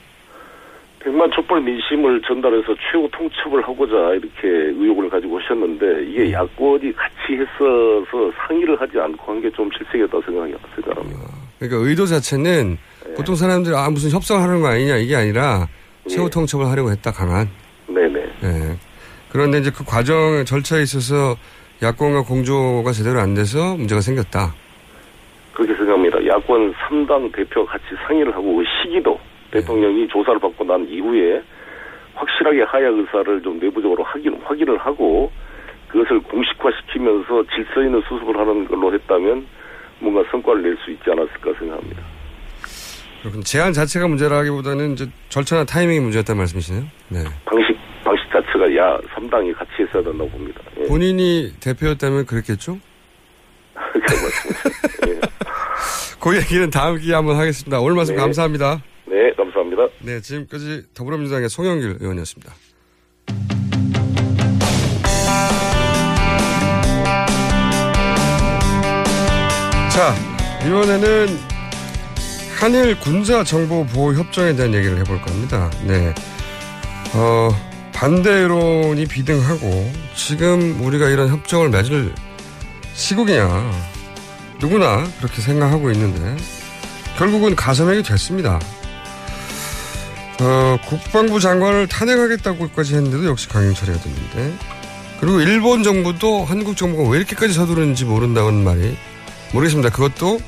백만 촛불 민심을 전달해서 최후 통첩을 하고자 이렇게 의혹을 가지고 오셨는데 이게 야권이 같이 했어서 상의를 하지 않고 한 게 좀 실책이었다고 생각이 생각합니다. 그러니까 의도 자체는 보통 사람들이 아 무슨 협상하는 거 아니냐 이게 아니라 최후 통첩을 하려고 했다 강한. 네네. 예. 그런데 이제 그 과정 절차에 있어서 야권과 공조가 제대로 안 돼서 문제가 생겼다. 그렇게 생각합니다. 야권 3당 대표가 같이 상의를 하고 그 시기도 대통령이 조사를 받고 난 이후에 확실하게 하야 의사를 좀 내부적으로 확인, 확인을 하고 그것을 공식화시키면서 질서 있는 수습을 하는 걸로 했다면 뭔가 성과를 낼 수 있지 않았을까 생각합니다. 그렇군 제안 자체가 문제라기보다는 이제 절차나 타이밍이 문제였다는 말씀이시네요. 네. 방식, 방식 자체가 야 3당이 같이 했어야 된다고 봅니다. 예. 본인이 대표였다면 그랬겠죠? 그 얘기는 다음 기회에 한번 하겠습니다. 오늘 말씀 네. 감사합니다. 네, 감사합니다. 네, 지금까지 더불어민주당의 송영길 의원이었습니다. 자, 이번에는 한일 군사 정보 보호 협정에 대한 얘기를 해볼 겁니다. 네. 어, 반대론이 비등하고 지금 우리가 이런 협정을 맺을 시국이냐 누구나 그렇게 생각하고 있는데 결국은 가서명이 됐습니다. 어, 국방부 장관을 탄핵하겠다고까지 했는데도 역시 강행 처리가 됐는데 그리고 일본 정부도 한국 정부가 왜 이렇게까지 서두르는지 모른다는 말이 모르겠습니다. 그것도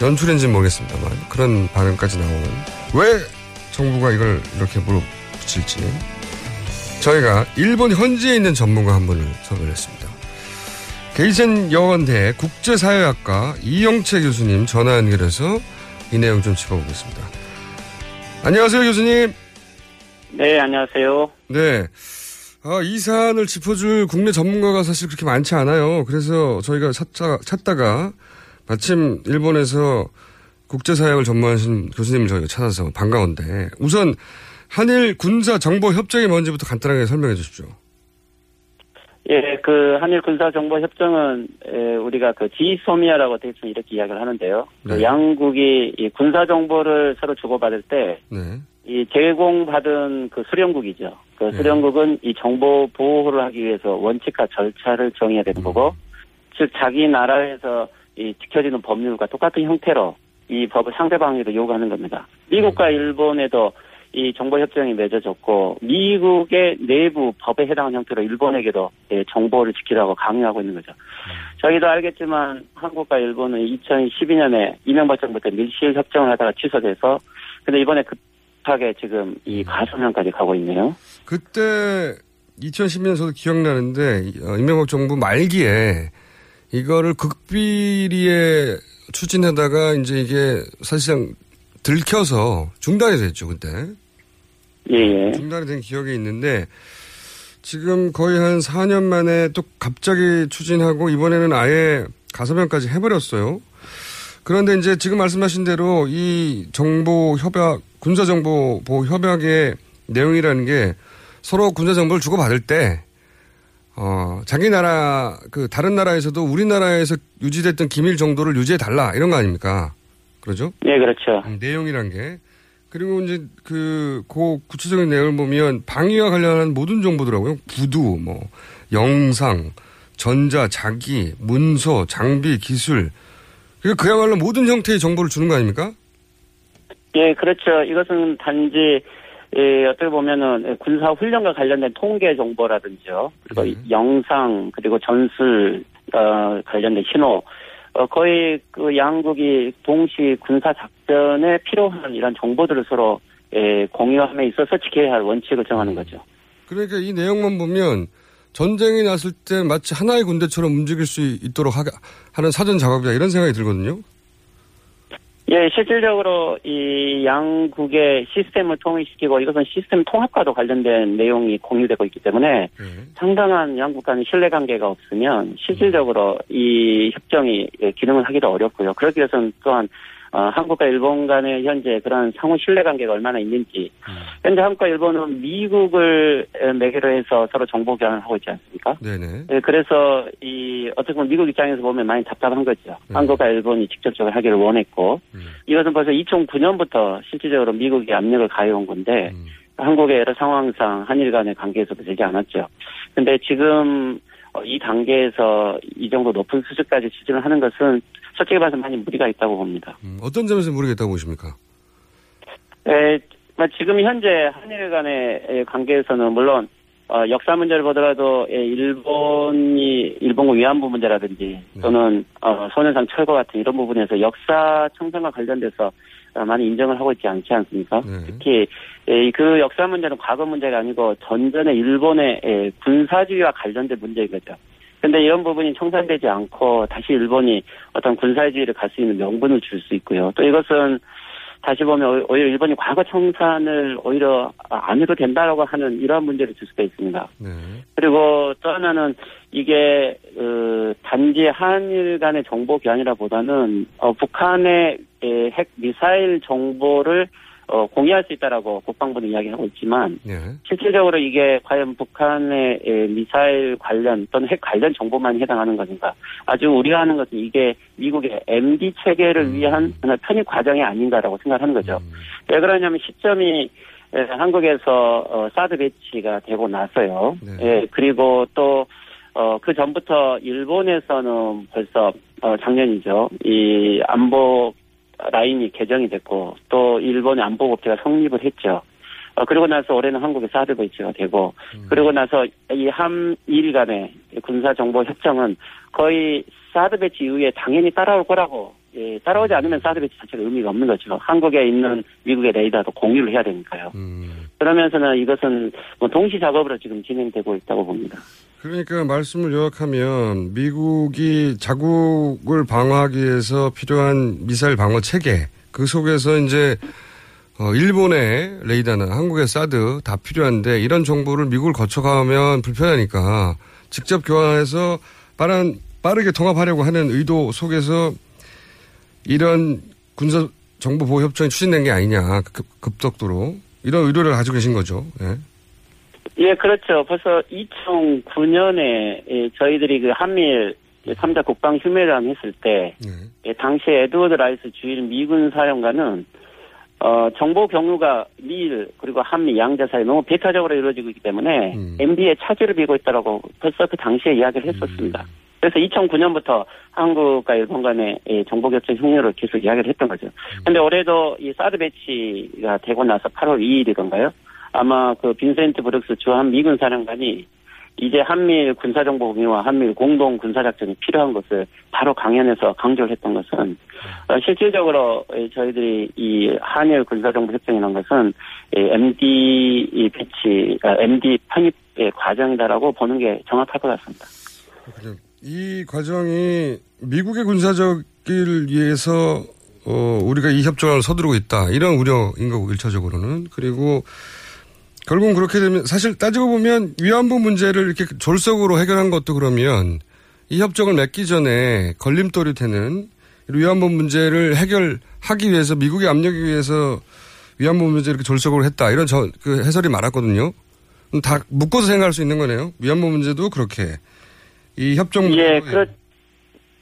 연출인지 는 모르겠습니다만 그런 반응까지 나오는 왜 정부가 이걸 이렇게 물어붙일지 저희가 일본 현지에 있는 전문가 한 분을 섭외를 했습니다. 게이센 여원대 국제사회학과 이영채 교수님 전화 연결해서 이 내용 좀 짚어보겠습니다. 안녕하세요, 교수님. 네, 안녕하세요. 네. 아, 이 사안을 짚어줄 국내 전문가가 사실 그렇게 많지 않아요. 그래서 저희가 찾자, 찾다가 마침 일본에서 국제사역을 전무하신 교수님을 저희가 찾아서 반가운데 우선 한일 군사 정보 협정이 뭔지부터 간단하게 설명해 주십시오. 예, 그 한일 군사 정보 협정은 에, 우리가 그 지소미아라고 대충 이렇게 이야기를 하는데요. 그 네. 양국이 이 군사 정보를 서로 주고받을 때 네. 이 제공받은 그 수령국이죠. 그 네. 수령국은 이 정보 보호를 하기 위해서 원칙과 절차를 정해야 되는 거고, 즉 자기 나라에서 이 지켜지는 법률과 똑같은 형태로 이 법을 상대방에도 요구하는 겁니다. 미국과 일본에도 이 정보협정이 맺어졌고 미국의 내부 법에 해당하는 형태로 일본에게도 예, 정보를 지키라고 강요하고 있는 거죠. 저희도 알겠지만 한국과 일본은 2012년에 이명박 정부 때 밀실 협정을 하다가 취소돼서 근데 이번에 급하게 지금 이 가소명까지 가고 있네요. 그때 2010년 저도 기억나는데 어, 이명박 정부 말기에 이거를 극비리에 추진하다가 이제 이게 사실상 들켜서 중단이 됐죠 그때. 예, 예. 중단이 된 기억이 있는데 지금 거의 한 4년 만에 또 갑자기 추진하고 이번에는 아예 가서명까지 해버렸어요. 그런데 이제 지금 말씀하신 대로 이 정보 협약, 군사정보 보호 협약의 내용이라는 게 서로 군사정보를 주고받을 때, 어, 자기 나라, 그, 다른 나라에서도 우리나라에서 유지됐던 기밀 정도를 유지해달라, 이런 거 아닙니까? 그러죠? 네, 그렇죠. 음, 내용이란 게. 그리고 이제 그, 그 구체적인 내용을 보면 방위와 관련한 모든 정보더라고요. 구두, 뭐, 영상, 전자, 자기, 문서, 장비, 기술. 그 그야말로 모든 형태의 정보를 주는 거 아닙니까? 예, 그렇죠. 이것은 단지 예, 어떻게 보면은 군사 훈련과 관련된 통계 정보라든지요. 그리고 이 영상 그리고 전술 어, 관련된 신호 어, 거의 그 양국이 동시 군사 작전에 필요한 이런 정보들을 서로 예, 공유함에 있어서 지켜야 할 원칙을 정하는 거죠. 그러니까 이 내용만 보면 전쟁이 났을 때 마치 하나의 군대처럼 움직일 수 있도록 하, 하는 사전 작업이다 이런 생각이 들거든요. 예, 실질적으로 이 양국의 시스템을 통일시키고 이것은 시스템 통합과도 관련된 내용이 공유되고 있기 때문에 상당한 양국 간의 신뢰관계가 없으면 실질적으로 이 협정이 예, 기능을 하기도 어렵고요. 그렇기 위해서는 또한 어, 한국과 일본 간의 현재 그런 상호 신뢰 관계가 얼마나 있는지 현재 한국과 일본은 미국을 에, 매개로 해서 서로 정보 교환을 하고 있지 않습니까? 네네. 예, 그래서 이 어떻게 보면 미국 입장에서 보면 많이 답답한 거죠. 한국과 일본이 직접적으로 하기를 원했고 이것은 벌써 2009년부터 실질적으로 미국이 압력을 가해온 건데 한국의 여러 상황상 한일 간의 관계에서도 되지 않았죠. 근데 지금 어, 이 단계에서 이 정도 높은 수준까지 추진을 하는 것은 솔직히 봐서 많이 무리가 있다고 봅니다. 음, 어떤 점에서 모르겠다고 보십니까? 에, 뭐 지금 현재 한일 간의 에, 관계에서는 물론 어, 역사 문제를 보더라도 에, 일본이 일본군 위안부 문제라든지 또는 어, 소년상 철거 같은 이런 부분에서 역사 청산과 관련돼서 어, 많이 인정을 하고 있지 않지 않습니까? 특히 에, 그 역사 문제는 과거 문제가 아니고 전전의 일본의 에, 군사주의와 관련된 문제인 거죠. 근데 이런 부분이 청산되지 않고 다시 일본이 어떤 군사주의를 갈 수 있는 명분을 줄 수 있고요. 또 이것은 다시 보면 오히려 일본이 과거 청산을 오히려 안 해도 된다라고 하는 이러한 문제를 줄 수가 있습니다. 그리고 또 하나는 이게 어, 단지 한일 간의 정보 교환이라보다는 어, 북한의 에, 핵 미사일 정보를 어, 공유할 수 있다라고 국방부는 이야기하고 있지만 실질적으로 이게 과연 북한의 에, 미사일 관련 또는 핵 관련 정보만 해당하는 것인가? 아주 우려하는 것은 이게 미국의 MD 체계를 위한 하나 편입 과정이 아닌가라고 생각하는 거죠. 왜 그러냐면 시점이 에, 한국에서 어, 사드 배치가 되고 나서요. 예, 그리고 또 어, 그 전부터 일본에서는 벌써 어, 작년이죠. 이 안보 라인이 개정이 됐고 또 일본의 안보법제가 성립을 했죠. 어, 그리고 나서 올해는 한국의 사드 배치가 되고 그리고 나서 이 한일 간의 군사 정보 협정은 거의 사드 배치 이후에 당연히 따라올 거라고 예, 따라오지 않으면 사드 배치 자체가 의미가 없는 거죠. 한국에 있는 미국의 레이더도 공유를 해야 되니까요. 그러면서는 이것은 뭐 동시 작업으로 지금 진행되고 있다고 봅니다. 그러니까 말씀을 요약하면 미국이 자국을 방어하기 위해서 필요한 미사일 방어 체계 그 속에서 이제 어, 일본의 레이더나 한국의 사드 다 필요한데 이런 정보를 미국을 거쳐가면 불편하니까 직접 교환해서 빠른, 빠르게 통합하려고 하는 의도 속에서 이런 군사 정보 보호 협정이 추진된 게 아니냐 급, 급속도로 이런 의도를 가지고 계신 거죠. 예. 예, 그렇죠. 벌써 2009년에 저희들이 그 한미일 3자 국방 휴메랑 했을 때 예, 당시에 에드워드 라이스 주일 미군 사령관은 어, 정보 경로가 미일 그리고 한미 양자 사이 너무 배타적으로 이루어지고 있기 때문에 MD에 차질을 빚고 있다라고 벌써 그 당시에 이야기를 했었습니다. 그래서 2009년부터 한국과 일본 간의 이 정보교체 협력을 계속 이야기를 했던 거죠. 근데 올해도 이 사드 배치가 되고 나서 8월 2일이던가요? 아마 그 빈센트 브룩스 주한 미군 사령관이 이제 한미일 군사정보 공유와 한미일 공동 군사작전이 필요한 것을 바로 강연에서 강조를 했던 것은 어, 실질적으로 이 저희들이 이 한일 군사정보 협정이라는 것은 이 MD 이 배치, 아, MD 편입의 과정이다라고 보는 게 정확할 것 같습니다. 이 과정이 미국의 군사적을 위해서 어, 우리가 이 협정을 서두르고 있다. 이런 우려인 거고, 1차적으로는. 그리고 결국은 그렇게 되면 사실 따지고 보면 위안부 문제를 이렇게 졸속으로 해결한 것도 그러면 이 협정을 맺기 전에 걸림돌이 되는 위안부 문제를 해결하기 위해서 미국의 압력에 의해서 위안부 문제를 이렇게 졸속으로 했다. 이런 저, 그 해설이 많았거든요. 다 묶어서 생각할 수 있는 거네요. 위안부 문제도 그렇게. 이 협정 예, 그렇,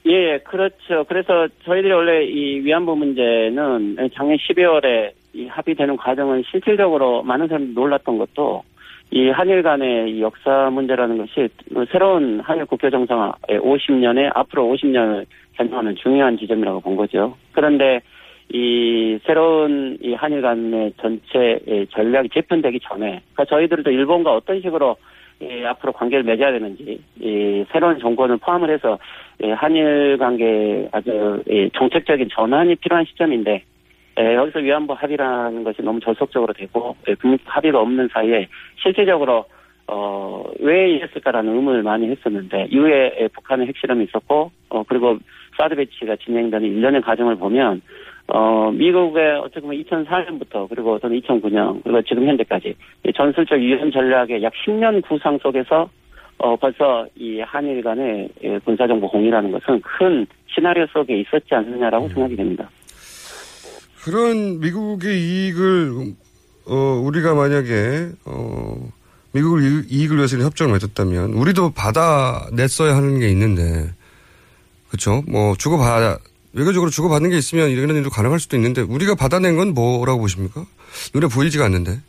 예, 그렇죠. 그래서 저희들이 원래 이 위안부 문제는 작년 12월에 이 합의되는 과정은 실질적으로 많은 사람들이 놀랐던 것도 이 한일 간의 이 역사 문제라는 것이 새로운 한일 국교 정상화 50년에 앞으로 50년을 견정하는 중요한 지점이라고 본 거죠. 그런데 이 새로운 이 한일 간의 전체 전략이 재편되기 전에 그러니까 저희들도 일본과 어떤 식으로 이 앞으로 관계를 맺어야 되는지 이 새로운 정권을 포함을 해서 이 한일 관계 아주 이 정책적인 전환이 필요한 시점인데 에, 여기서 위안부 합의라는 것이 너무 절속적으로 되고 에, 국민 합의가 없는 사이에 실질적으로 어, 왜 이랬을까라는 의문을 많이 했었는데 이후에 에, 북한의 핵실험이 있었고 어, 그리고 사드 배치가 진행되는 일련의 과정을 보면 어, 미국의 어떻게 보면 2004년부터 그리고 또는 2009년 그리고 지금 현재까지 이 전술적 유엔 전략의 약 10년 구상 속에서 어, 벌써 이 한일 간의 예, 군사정보 공유라는 것은 큰 시나리오 속에 있었지 않느냐라고 생각이 됩니다. 그런 미국의 이익을 어, 우리가 만약에 어, 미국을 이- 이익을 위해서 협정을 맺었다면 우리도 받아냈어야 하는 게 있는데 그렇죠? 뭐 주고받아 외교적으로 주고받는 게 있으면 이런 일도 가능할 수도 있는데 우리가 받아낸 건 뭐라고 보십니까? 눈에 보이지가 않는데.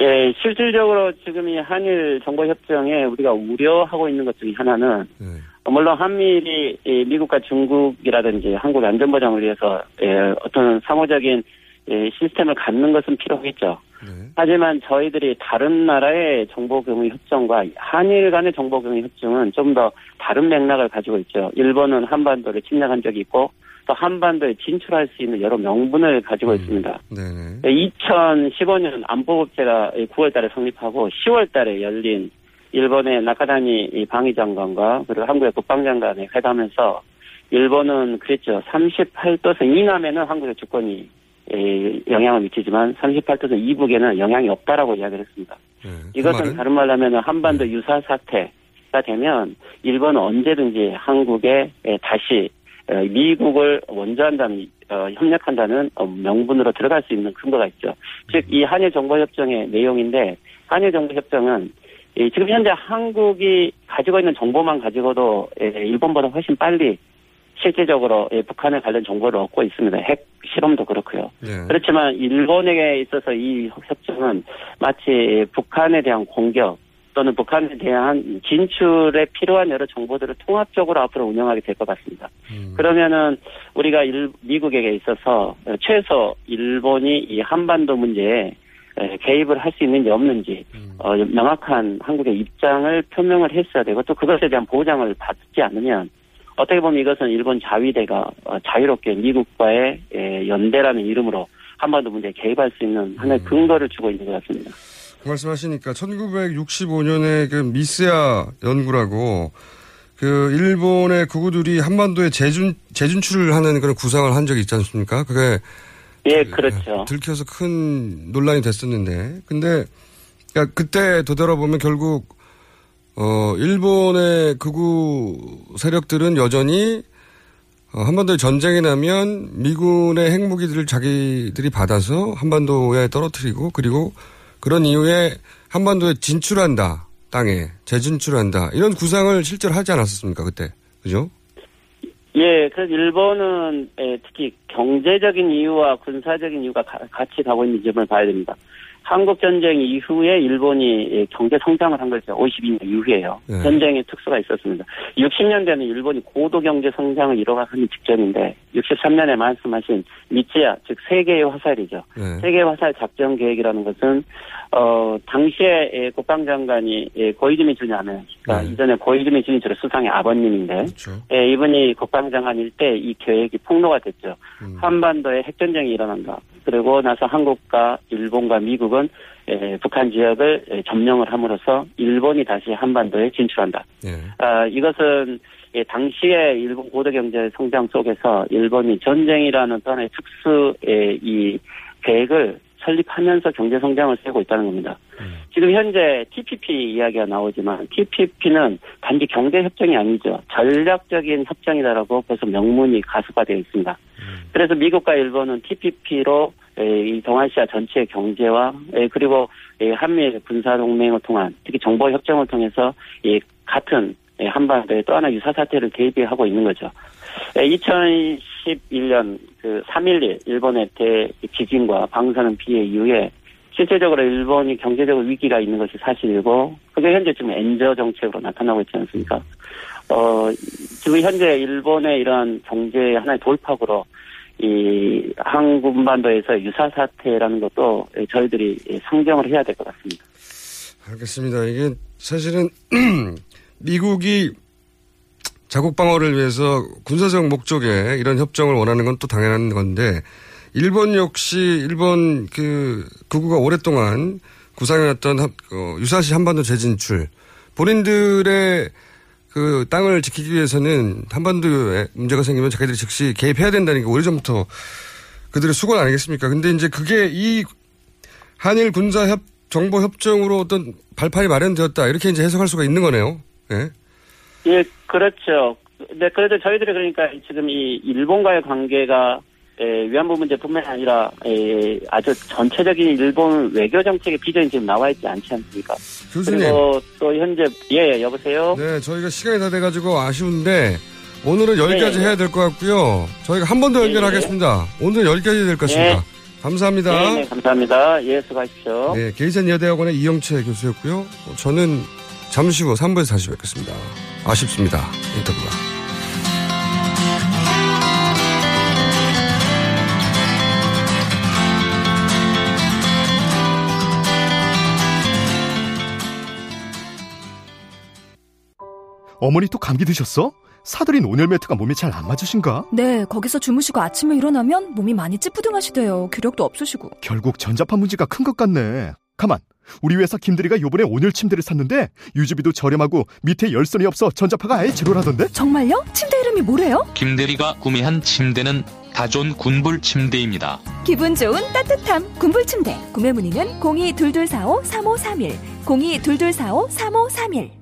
예, 실질적으로 지금 이 한일 정보 협정에 우리가 우려하고 있는 것 중에 하나는 어, 물론 한미일이 이 미국과 중국이라든지 한국의 안전보장을 위해서 예, 어떤 상호적인 예, 시스템을 갖는 것은 필요하겠죠. 하지만 저희들이 다른 나라의 정보공유 협정과 한일 간의 정보공유 협정은 좀 더 다른 맥락을 가지고 있죠. 일본은 한반도를 침략한 적이 있고 또 한반도에 진출할 수 있는 여러 명분을 가지고 있습니다. 네네. 2015년 안보국제가 9월 달에 성립하고 10월 달에 열린 일본의 나카다니 이 방위 장관과 그리고 한국의 국방장관의 회담에서 일본은 그랬죠. 38도선 이남에는 한국의 주권이 에, 영향을 미치지만 38도선 이북에는 영향이 없다라고 이야기를 했습니다. 이것은 말은? 다른 말로 하면 한반도 유사 사태가 되면 일본은 언제든지 한국에 에, 다시 어, 미국을 원조한다는 어, 협력한다는 어, 명분으로 들어갈 수 있는 근거가 있죠. 즉 이 한일 정보 협정의 내용인데 한일 정보 협정은 이 지금 현재 한국이 가지고 있는 정보만 가지고도 에, 일본보다 훨씬 빨리 실질적으로 예, 북한에 관련 정보를 얻고 있습니다. 핵 실험도 그렇고요. 네. 그렇지만 일본에게 있어서 이 협정은 마치 북한에 대한 공격 또는 북한에 대한 진출에 필요한 여러 정보들을 통합적으로 앞으로 운영하게 될 것 같습니다. 그러면은 우리가 일, 미국에게 있어서 최소 일본이 이 한반도 문제에 에, 개입을 할 수 있는지 없는지 어, 명확한 한국의 입장을 표명을 했어야 되고 또 그것에 대한 보장을 받지 않으면 어떻게 보면 이것은 일본 자위대가 어, 자유롭게 미국과의 에, 연대라는 이름으로 한반도 문제에 개입할 수 있는 하나의 근거를 주고 있는 것 같습니다. 그 말씀하시니까 1965년에 그 미스야 연구라고 그 일본의 구구들이 한반도에 재준 재준출을 하는 그런 구상을 한 적이 있지 않습니까? 그게 예, 그렇죠. 들켜서 큰 논란이 됐었는데, 근데 그러니까 그때 되돌아보면 결국 어 일본의 극우 세력들은 여전히 어, 한반도에 전쟁이 나면 미군의 핵무기들을 자기들이 받아서 한반도에 떨어뜨리고 그리고 그런 이후에 한반도에 진출한다. 땅에 재진출한다. 이런 구상을 실제로 하지 않았습니까? 그때. 그죠? 예, 그래서 일본은 예, 특히 경제적인 이유와 군사적인 이유가 가- 같이 가고 있는 점을 봐야 됩니다. 한국 전쟁 이후에 일본이 예, 경제 성장을 한 거죠. 52년 이후에요. 네. 전쟁의 특수가 있었습니다. 60년대는 일본이 고도 경제 성장을 이뤄가는 직전인데 63년에 말씀하신 미츠야 즉 세계의 화살이죠. 네. 세계 화살 작전 계획이라는 것은 어 당시에 예, 국방장관이 예, 고이즈미 준야는 그러니까 이전에 고이즈미 준이처럼 수상의 아버님인데 예, 이분이 국방장관일 때 이 계획이 폭로가 됐죠. 한반도에 핵전쟁이 일어난다. 그리고 나서 한국과 일본과 미국은 예, 북한 지역을 예, 점령을 함으로써 일본이 다시 한반도에 진출한다. 아, 이것은 예, 당시에 일본 고도 경제 성장 속에서 일본이 전쟁이라는 또 하나의 특수의 이 계획을 설립하면서 경제 성장을 세고 있다는 겁니다. 지금 현재 TPP 이야기가 나오지만 TPP는 단지 경제 협정이 아니죠. 전략적인 협정이다라고 벌써 명문이 가수화되어 있습니다. 그래서 미국과 일본은 TPP로 이 동아시아 전체의 경제와 에, 그리고 이 한미일 군사 동맹을 통한 특히 정보 협정을 통해서 이 같은 예, 한반도에 또 하나 유사 사태를 대비하고 있는 거죠. 2011년 그 3.11 일본의 대 지진과 방사능 피해 이후에 실제적으로 일본이 경제적으로 위기가 있는 것이 사실이고 그게 현재 지금 엔저 정책으로 나타나고 있지 않습니까? 어, 지금 현재 일본의 이러한 경제 하나의 돌파구로 이 한군반도에서 유사 사태라는 것도 저희들이 상정을 해야 될 것 같습니다. 알겠습니다. 이게 사실은 미국이 자국 방어를 위해서 군사적 목적에 이런 협정을 원하는 건 또 당연한 건데 일본 역시 일본 그 극우가 오랫동안 구상해왔던 합- 어, 유사시 한반도 재진출 본인들의 그 땅을 지키기 위해서는 한반도에 문제가 생기면 자기들이 즉시 개입해야 된다는 게 오래전부터 그들의 수건 아니겠습니까? 근데 이제 그게 이 한일 군사 협 정보 협정으로 어떤 발판이 마련되었다 이렇게 이제 해석할 수가 있는 거네요. 예. 예, 그렇죠. 네, 그래도 저희들이 그러니까 지금 이 일본과의 관계가 에, 위안부 문제뿐만 아니라 에, 아주 전체적인 일본 외교 정책의 비전이 지금 나와 있지 않지 않습니까? 교수님. 그리고 또 현재 예, 예, 여보세요. 네, 저희가 시간이 다 돼가지고 아쉬운데 오늘은 여기까지 네. 해야 될 것 같고요. 저희가 한 번더 네, 연결하겠습니다. 오늘 여기까지 될 것 같습니다. 네. 감사합니다. 네, 네, 감사합니다. 예, 수고하십시오. 네, 게이센 여대학원의 이영채 교수였고요. 어, 저는 잠시 후 3부에서 다시 뵙겠습니다. 아쉽습니다. 인터뷰가. 어머니 또 감기 드셨어? 사들인 온열 매트가 몸에 잘 안 맞으신가? 네, 거기서 주무시고 아침에 일어나면 몸이 많이 찌뿌둥하시대요. 기력도 없으시고. 결국 전자파 문제가 큰 것 같네. 가만. 우리 회사 김대리가 요번에 온열 침대를 샀는데 유지비도 저렴하고 밑에 열선이 없어 전자파가 아예 제로라던데? 정말요? 침대 이름이 뭐래요? 김대리가 구매한 침대는 다존 군불 침대입니다. 기분 좋은 따뜻함 군불 침대. 구매 문의는 0222453531. 0222453531.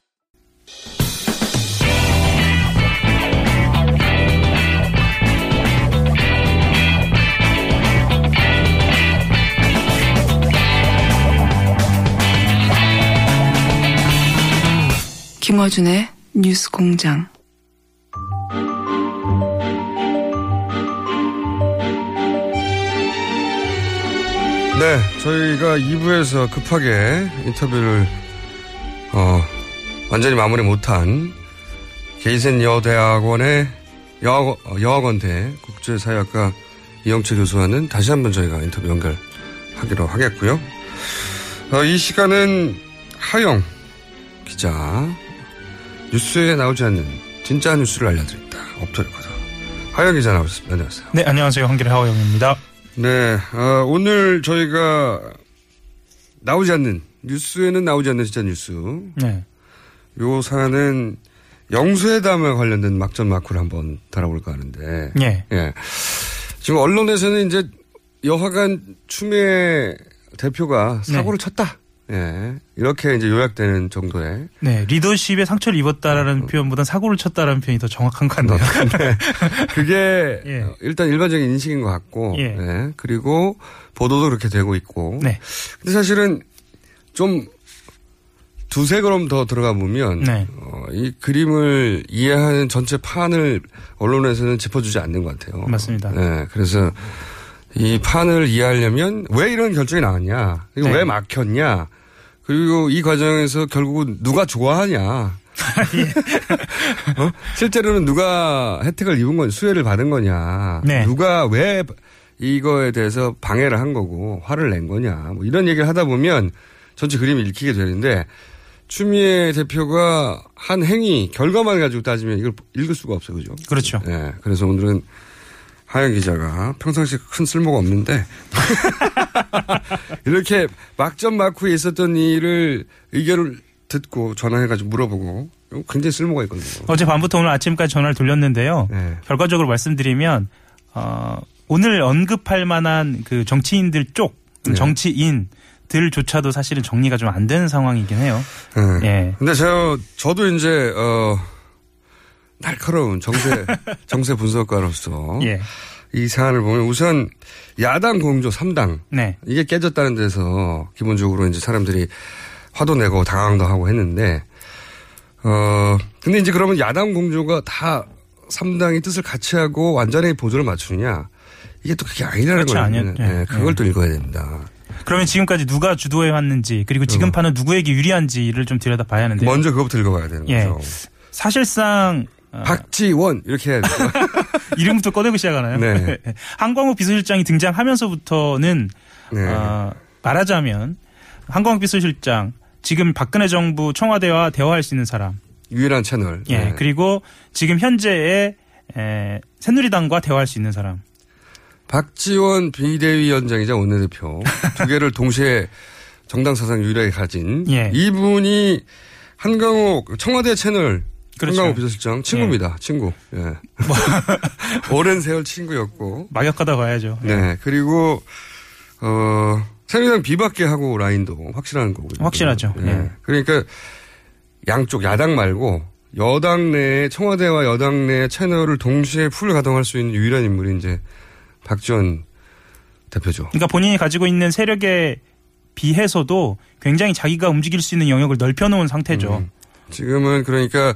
김어준의 뉴스 공장. 네, 저희가 2부에서 급하게 인터뷰를 어, 완전히 마무리 못한 게이센 여대학원의 여학원, 어, 여학원대 국제사회학과 이영채 교수와는 다시 한번 저희가 인터뷰 연결하기로 하겠고요. 어, 이 시간은 하영 기자 뉴스에 나오지 않는 진짜 뉴스를 알려드립니다. 업토리코서 하영 기자 나오셨습니다. 안녕하세요. 네, 안녕하세요. 한길의 하호영입니다. 네, 어, 오늘 저희가 나오지 않는 뉴스에는 나오지 않는 진짜 뉴스. 네. 요 사안은 영수회담에 관련된 막전 마크를 한번 달아볼까 하는데. 예. 예. 지금 언론에서는 이제 여하간 추미애 대표가 사고를 네. 쳤다. 예. 이렇게 이제 요약되는 정도의. 네, 리더십에 상처를 입었다라는 표현보단 사고를 쳤다라는 표현이 더 정확한 것 같네요. 그게 예. 어, 일단 일반적인 인식인 것 같고. 예. 예. 그리고 보도도 그렇게 되고 있고. 네. 근데 사실은 좀 두세 걸음 더 들어가 보면 네. 어, 이 그림을 이해하는 전체 판을 언론에서는 짚어주지 않는 것 같아요. 맞습니다. 네, 그래서 이 판을 이해하려면 왜 이런 결정이 나왔냐, 이거 네. 왜 막혔냐, 그리고 이 과정에서 결국은 누가 좋아하냐. 예. 어? 실제로는 누가 혜택을 입은 건 수혜를 받은 거냐, 네. 누가 왜 이거에 대해서 방해를 한 거고 화를 낸 거냐, 뭐 이런 얘기를 하다 보면 전체 그림이 읽히게 되는데 추미애 대표가 한 행위 결과만 가지고 따지면 이걸 읽을 수가 없어요, 그죠? 그렇죠. 네, 그래서 오늘은 하영 기자가 평상시 큰 쓸모가 없는데 이렇게 막점 마크에 있었던 일을 의견을 듣고 전화해가지고 물어보고 굉장히 쓸모가 있거든요. 어제 밤부터 오늘 아침까지 전화를 돌렸는데요. 네. 결과적으로 말씀드리면 어, 오늘 언급할 만한 그 정치인들 쪽 네. 정치인 들조차도 사실은 정리가 좀 안 되는 상황이긴 해요. 네. 예. 근데 제가 저도 이제 어 날카로운 정세 정세 분석가로서 예. 이 사안을 보면 우선 야당 공조 3당 네. 이게 깨졌다는 데서 기본적으로 이제 사람들이 화도 내고 당황도 하고 했는데 어 근데 이제 그러면 야당 공조가 다 3당이 뜻을 같이 하고 완전히 보조를 맞추느냐 이게 또 그게 아니라는 거예요. 않아요. 네, 예. 그걸 또 읽어야 됩니다. 그러면 지금까지 누가 주도해 왔는지 그리고 지금 어. 판은 누구에게 유리한지를 좀 들여다 봐야 하는데 먼저 그것부터 읽어봐야 되는 예. 거죠. 사실상 어, 박지원 이렇게 해야 돼요. 이름부터 꺼내고 시작하나요? 네. 한광욱 비서실장이 등장하면서부터는 네. 어, 말하자면 한광욱 비서실장 지금 박근혜 정부 청와대와 대화할 수 있는 사람. 유일한 채널. 예. 네. 그리고 지금 현재의 에, 새누리당과 대화할 수 있는 사람. 박지원 비대위원장이자 원내대표 두 개를 동시에 정당 사상 유일하게 가진 예. 이분이 한강욱 청와대 채널 그렇죠. 한강욱 비서실장 친구입니다. 친구. 예. 오랜 세월 친구였고. 막역하다 봐야죠. 네. 그리고 어 새누리당 비박계 하고 라인도 확실한 거고요. 확실하죠. 예. 예. 그러니까 양쪽 야당 말고 여당 내 청와대와 여당 내 채널을 동시에 풀 가동할 수 있는 유일한 인물이 이제 박지원 대표죠. 그러니까 본인이 가지고 있는 세력에 비해서도 굉장히 자기가 움직일 수 있는 영역을 넓혀놓은 상태죠. 음. 지금은 그러니까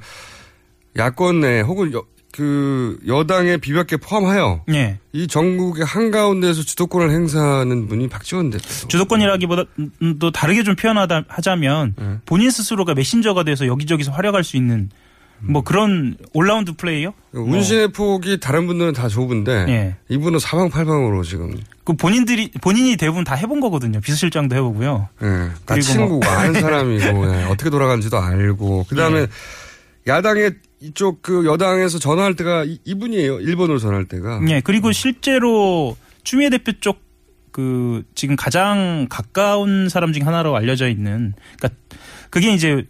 야권 내 혹은 여, 그 여당의 비박계 포함하여 예. 이 전국의 한가운데에서 주도권을 행사하는 분이 박지원 대표. 주도권이라기보다 음, 또 다르게 좀 표현하다 하자면 네. 본인 스스로가 메신저가 돼서 여기저기서 활약할 수 있는 뭐 그런 올라운드 플레이어? 운신의 폭이 다른 분들은 다 좁은데 예. 이분은 사방팔방으로 지금 그 본인들이 본인이 대부분 다 해본 거거든요. 비서실장도 해보고요. 예, 다 그리고 친구고 뭐- 아는 사람이고 예, 어떻게 돌아가는지도 알고 그다음에 예. 야당의 이쪽 그 여당에서 전화할 때가 이- 이분이에요. 일본으로 전화할 때가. 예. 그리고 실제로 추미애 대표 쪽 그 지금 가장 가까운 사람 중에 하나로 알려져 있는 그러니까 그게 이제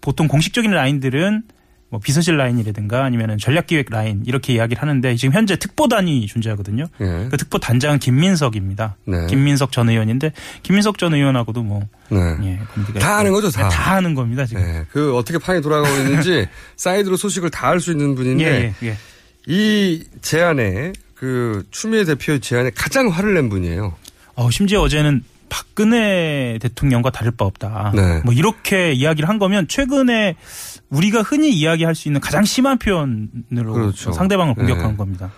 보통 공식적인 라인들은 뭐 비서실 라인이라든가 아니면은 전략기획 라인 이렇게 이야기를 하는데 지금 현재 특보단이 존재하거든요. 예. 그 특보 단장은 김민석입니다. 네. 김민석 전 의원인데 김민석 전 의원하고도 뭐 네. 예, 다. 아는 거죠, 다. 네, 다 아는 겁니다 지금. 예, 그 어떻게 판이 돌아가고 있는지 사이드로 소식을 다 알 수 있는 분인데 예, 예, 예. 이 제안에 그 추미애 대표의 제안에 가장 화를 낸 분이에요. 어, 심지어 어제는 박근혜 대통령과 다를 바 없다. 네. 뭐 이렇게 이야기를 한 거면 최근에 우리가 흔히 이야기할 수 있는 가장 심한 표현으로 그렇죠. 상대방을 공격한 네. 겁니다.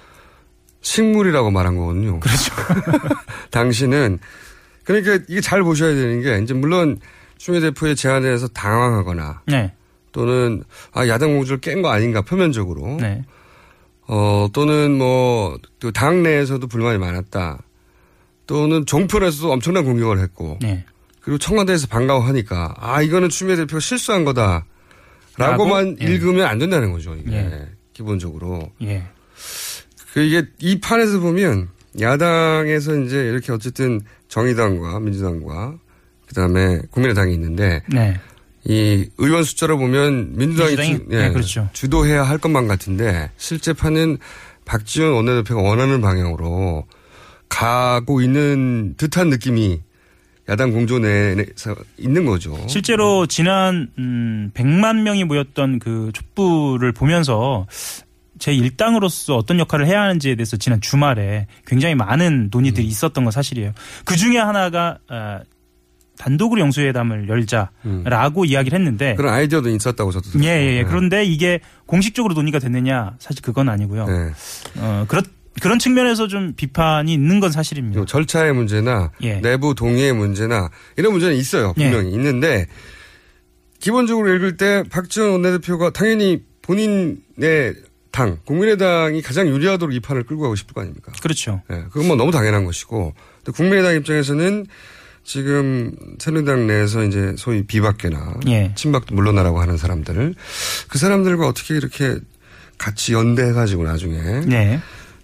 식물이라고 말한 거거든요. 그렇죠. 당신은 그러니까 이게 잘 보셔야 되는 게 이제 물론 추미애 대표의 제안에 대해서 당황하거나 네. 또는 아 야당 공주를 깬 거 아닌가 표면적으로 네. 어, 또는 뭐, 또 당내에서도 불만이 많았다. 또는 종편에서도 엄청난 공격을 했고. 네. 그리고 청와대에서 반가워하니까, 아, 이거는 추미애 대표가 실수한 거다. 라고만 라고? 예. 읽으면 안 된다는 거죠, 이게. 예. 기본적으로. 예. 그 이게 이 판에서 보면 야당에서 이제 이렇게 어쨌든 정의당과 민주당과 그다음에 국민의당이 있는데 네. 이 의원 숫자로 보면 민주당이, 민주당이? 주, 예, 네, 그렇죠. 주도해야 할 것만 같은데 실제 판은 박지원 원내대표가 원하는 방향으로 가고 있는 듯한 느낌이 야당 공조 내에서 있는 거죠. 실제로 지난 음 100만 명이 모였던 그 촛불을 보면서 제 일당으로서 어떤 역할을 해야 하는지에 대해서 지난 주말에 굉장히 많은 논의들이 있었던 건 사실이에요. 그 중에 하나가 아, 단독으로 영수회담을 열자라고 이야기를 했는데 그런 아이디어도 있었다고 저도 예, 예, 예. 네. 그런데 이게 공식적으로 논의가 됐느냐 사실 그건 아니고요. 네. 어, 그렇 그런 측면에서 좀 비판이 있는 건 사실입니다. 요 절차의 문제나 예. 내부 동의의 문제나 이런 문제는 있어요. 분명히 있는데 기본적으로 읽을 때 박지원 원내대표가 당연히 본인의 당 국민의당이 가장 유리하도록 이 판을 끌고 가고 싶을 거 아닙니까? 그렇죠. 예, 그건 뭐 너무 당연한 것이고 또 국민의당 입장에서는 지금 새누리당 내에서 이제 소위 비박계나 예. 친박도 물러나라고 하는 사람들을 그 사람들과 어떻게 이렇게 같이 연대해가지고 나중에 네.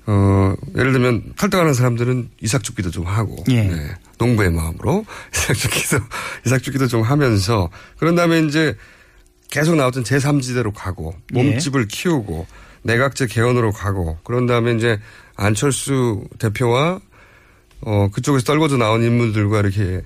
어, 예를 들면 탈당하는 사람들은 이삭 죽기도 좀 하고 예. 네, 농부의 마음으로 이삭 죽기도 이삭 죽기도 좀 하면서 그런 다음에 이제 계속 나왔던 제3지대로 가고 예. 몸집을 키우고 내각제 개헌으로 가고 그런 다음에 이제 안철수 대표와 어, 그쪽에서 떨궈져 나온 인물들과 이렇게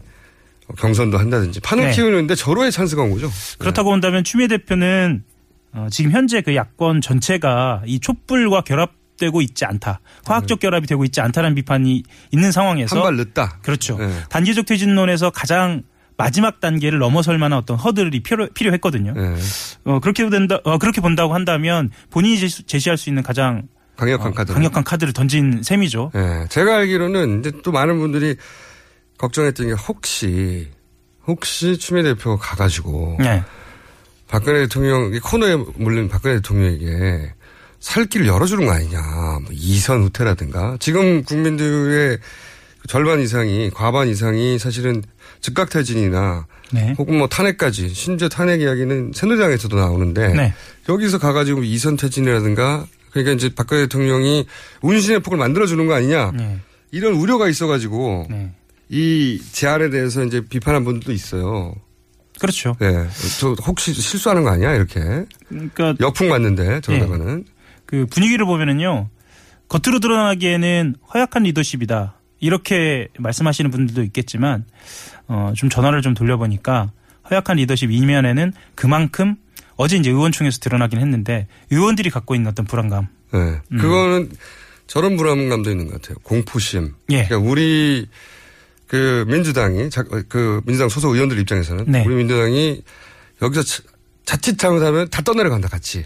경선도 한다든지 판을 네. 키우는데 절호의 찬스가 온 거죠. 그렇다고 본다면 추미애 대표는 어, 지금 현재 그 야권 전체가 이 촛불과 결합 되고 있지 않다. 화학적 결합이 되고 있지 않다는 비판이 있는 상황에서 한 발 늦다. 그렇죠. 네. 단기적 퇴진론에서 가장 마지막 단계를 넘어설 만한 어떤 허들이 필요, 필요했거든요. 네. 어, 그렇게 된다, 어, 그렇게 본다고 한다면 본인이 제시- 제시할 수 있는 가장 강력한 어, 카드. 강력한 카드를 던진 셈이죠. 예, 제가 알기로는 이제 또 많은 분들이 걱정했던 게 혹시 혹시 추미애 대표가 가가지고 네. 박근혜 대통령 이 코너에 물린 박근혜 대통령에게 살 길을 열어주는 거 아니냐. 뭐 이선 후퇴라든가 지금 국민들의 절반 이상이 과반 이상이 사실은 즉각 퇴진이나 네. 혹은 뭐 탄핵까지 심지어 탄핵 이야기는 새누리당에서도 나오는데 네. 여기서 가가지고 이선 퇴진이라든가 그러니까 이제 박근혜 대통령이 운신의 폭을 만들어주는 거 아니냐 네. 이런 우려가 있어가지고 이 제안에 대해서 이제 비판한 분들도 있어요. 그렇죠. 네, 저 혹시 실수하는 거 아니야 이렇게 그러니까 역풍 맞는데 저러다가는 그 분위기를 보면은요 겉으로 드러나기에는 허약한 리더십이다 이렇게 말씀하시는 분들도 있겠지만 어, 좀 전화를 좀 돌려보니까 허약한 리더십 이면에는 그만큼 어제 이제 의원총회에서 드러나긴 했는데 의원들이 갖고 있는 어떤 불안감 네, 음. 그거는 저런 불안감도 있는 것 같아요. 공포심. 예. 그러니까 우리 그 민주당이 자- 그 민주당 소속 의원들 입장에서는 네. 우리 민주당이 여기서 자- 자칫 잘못하면 다 떠내려 간다 같이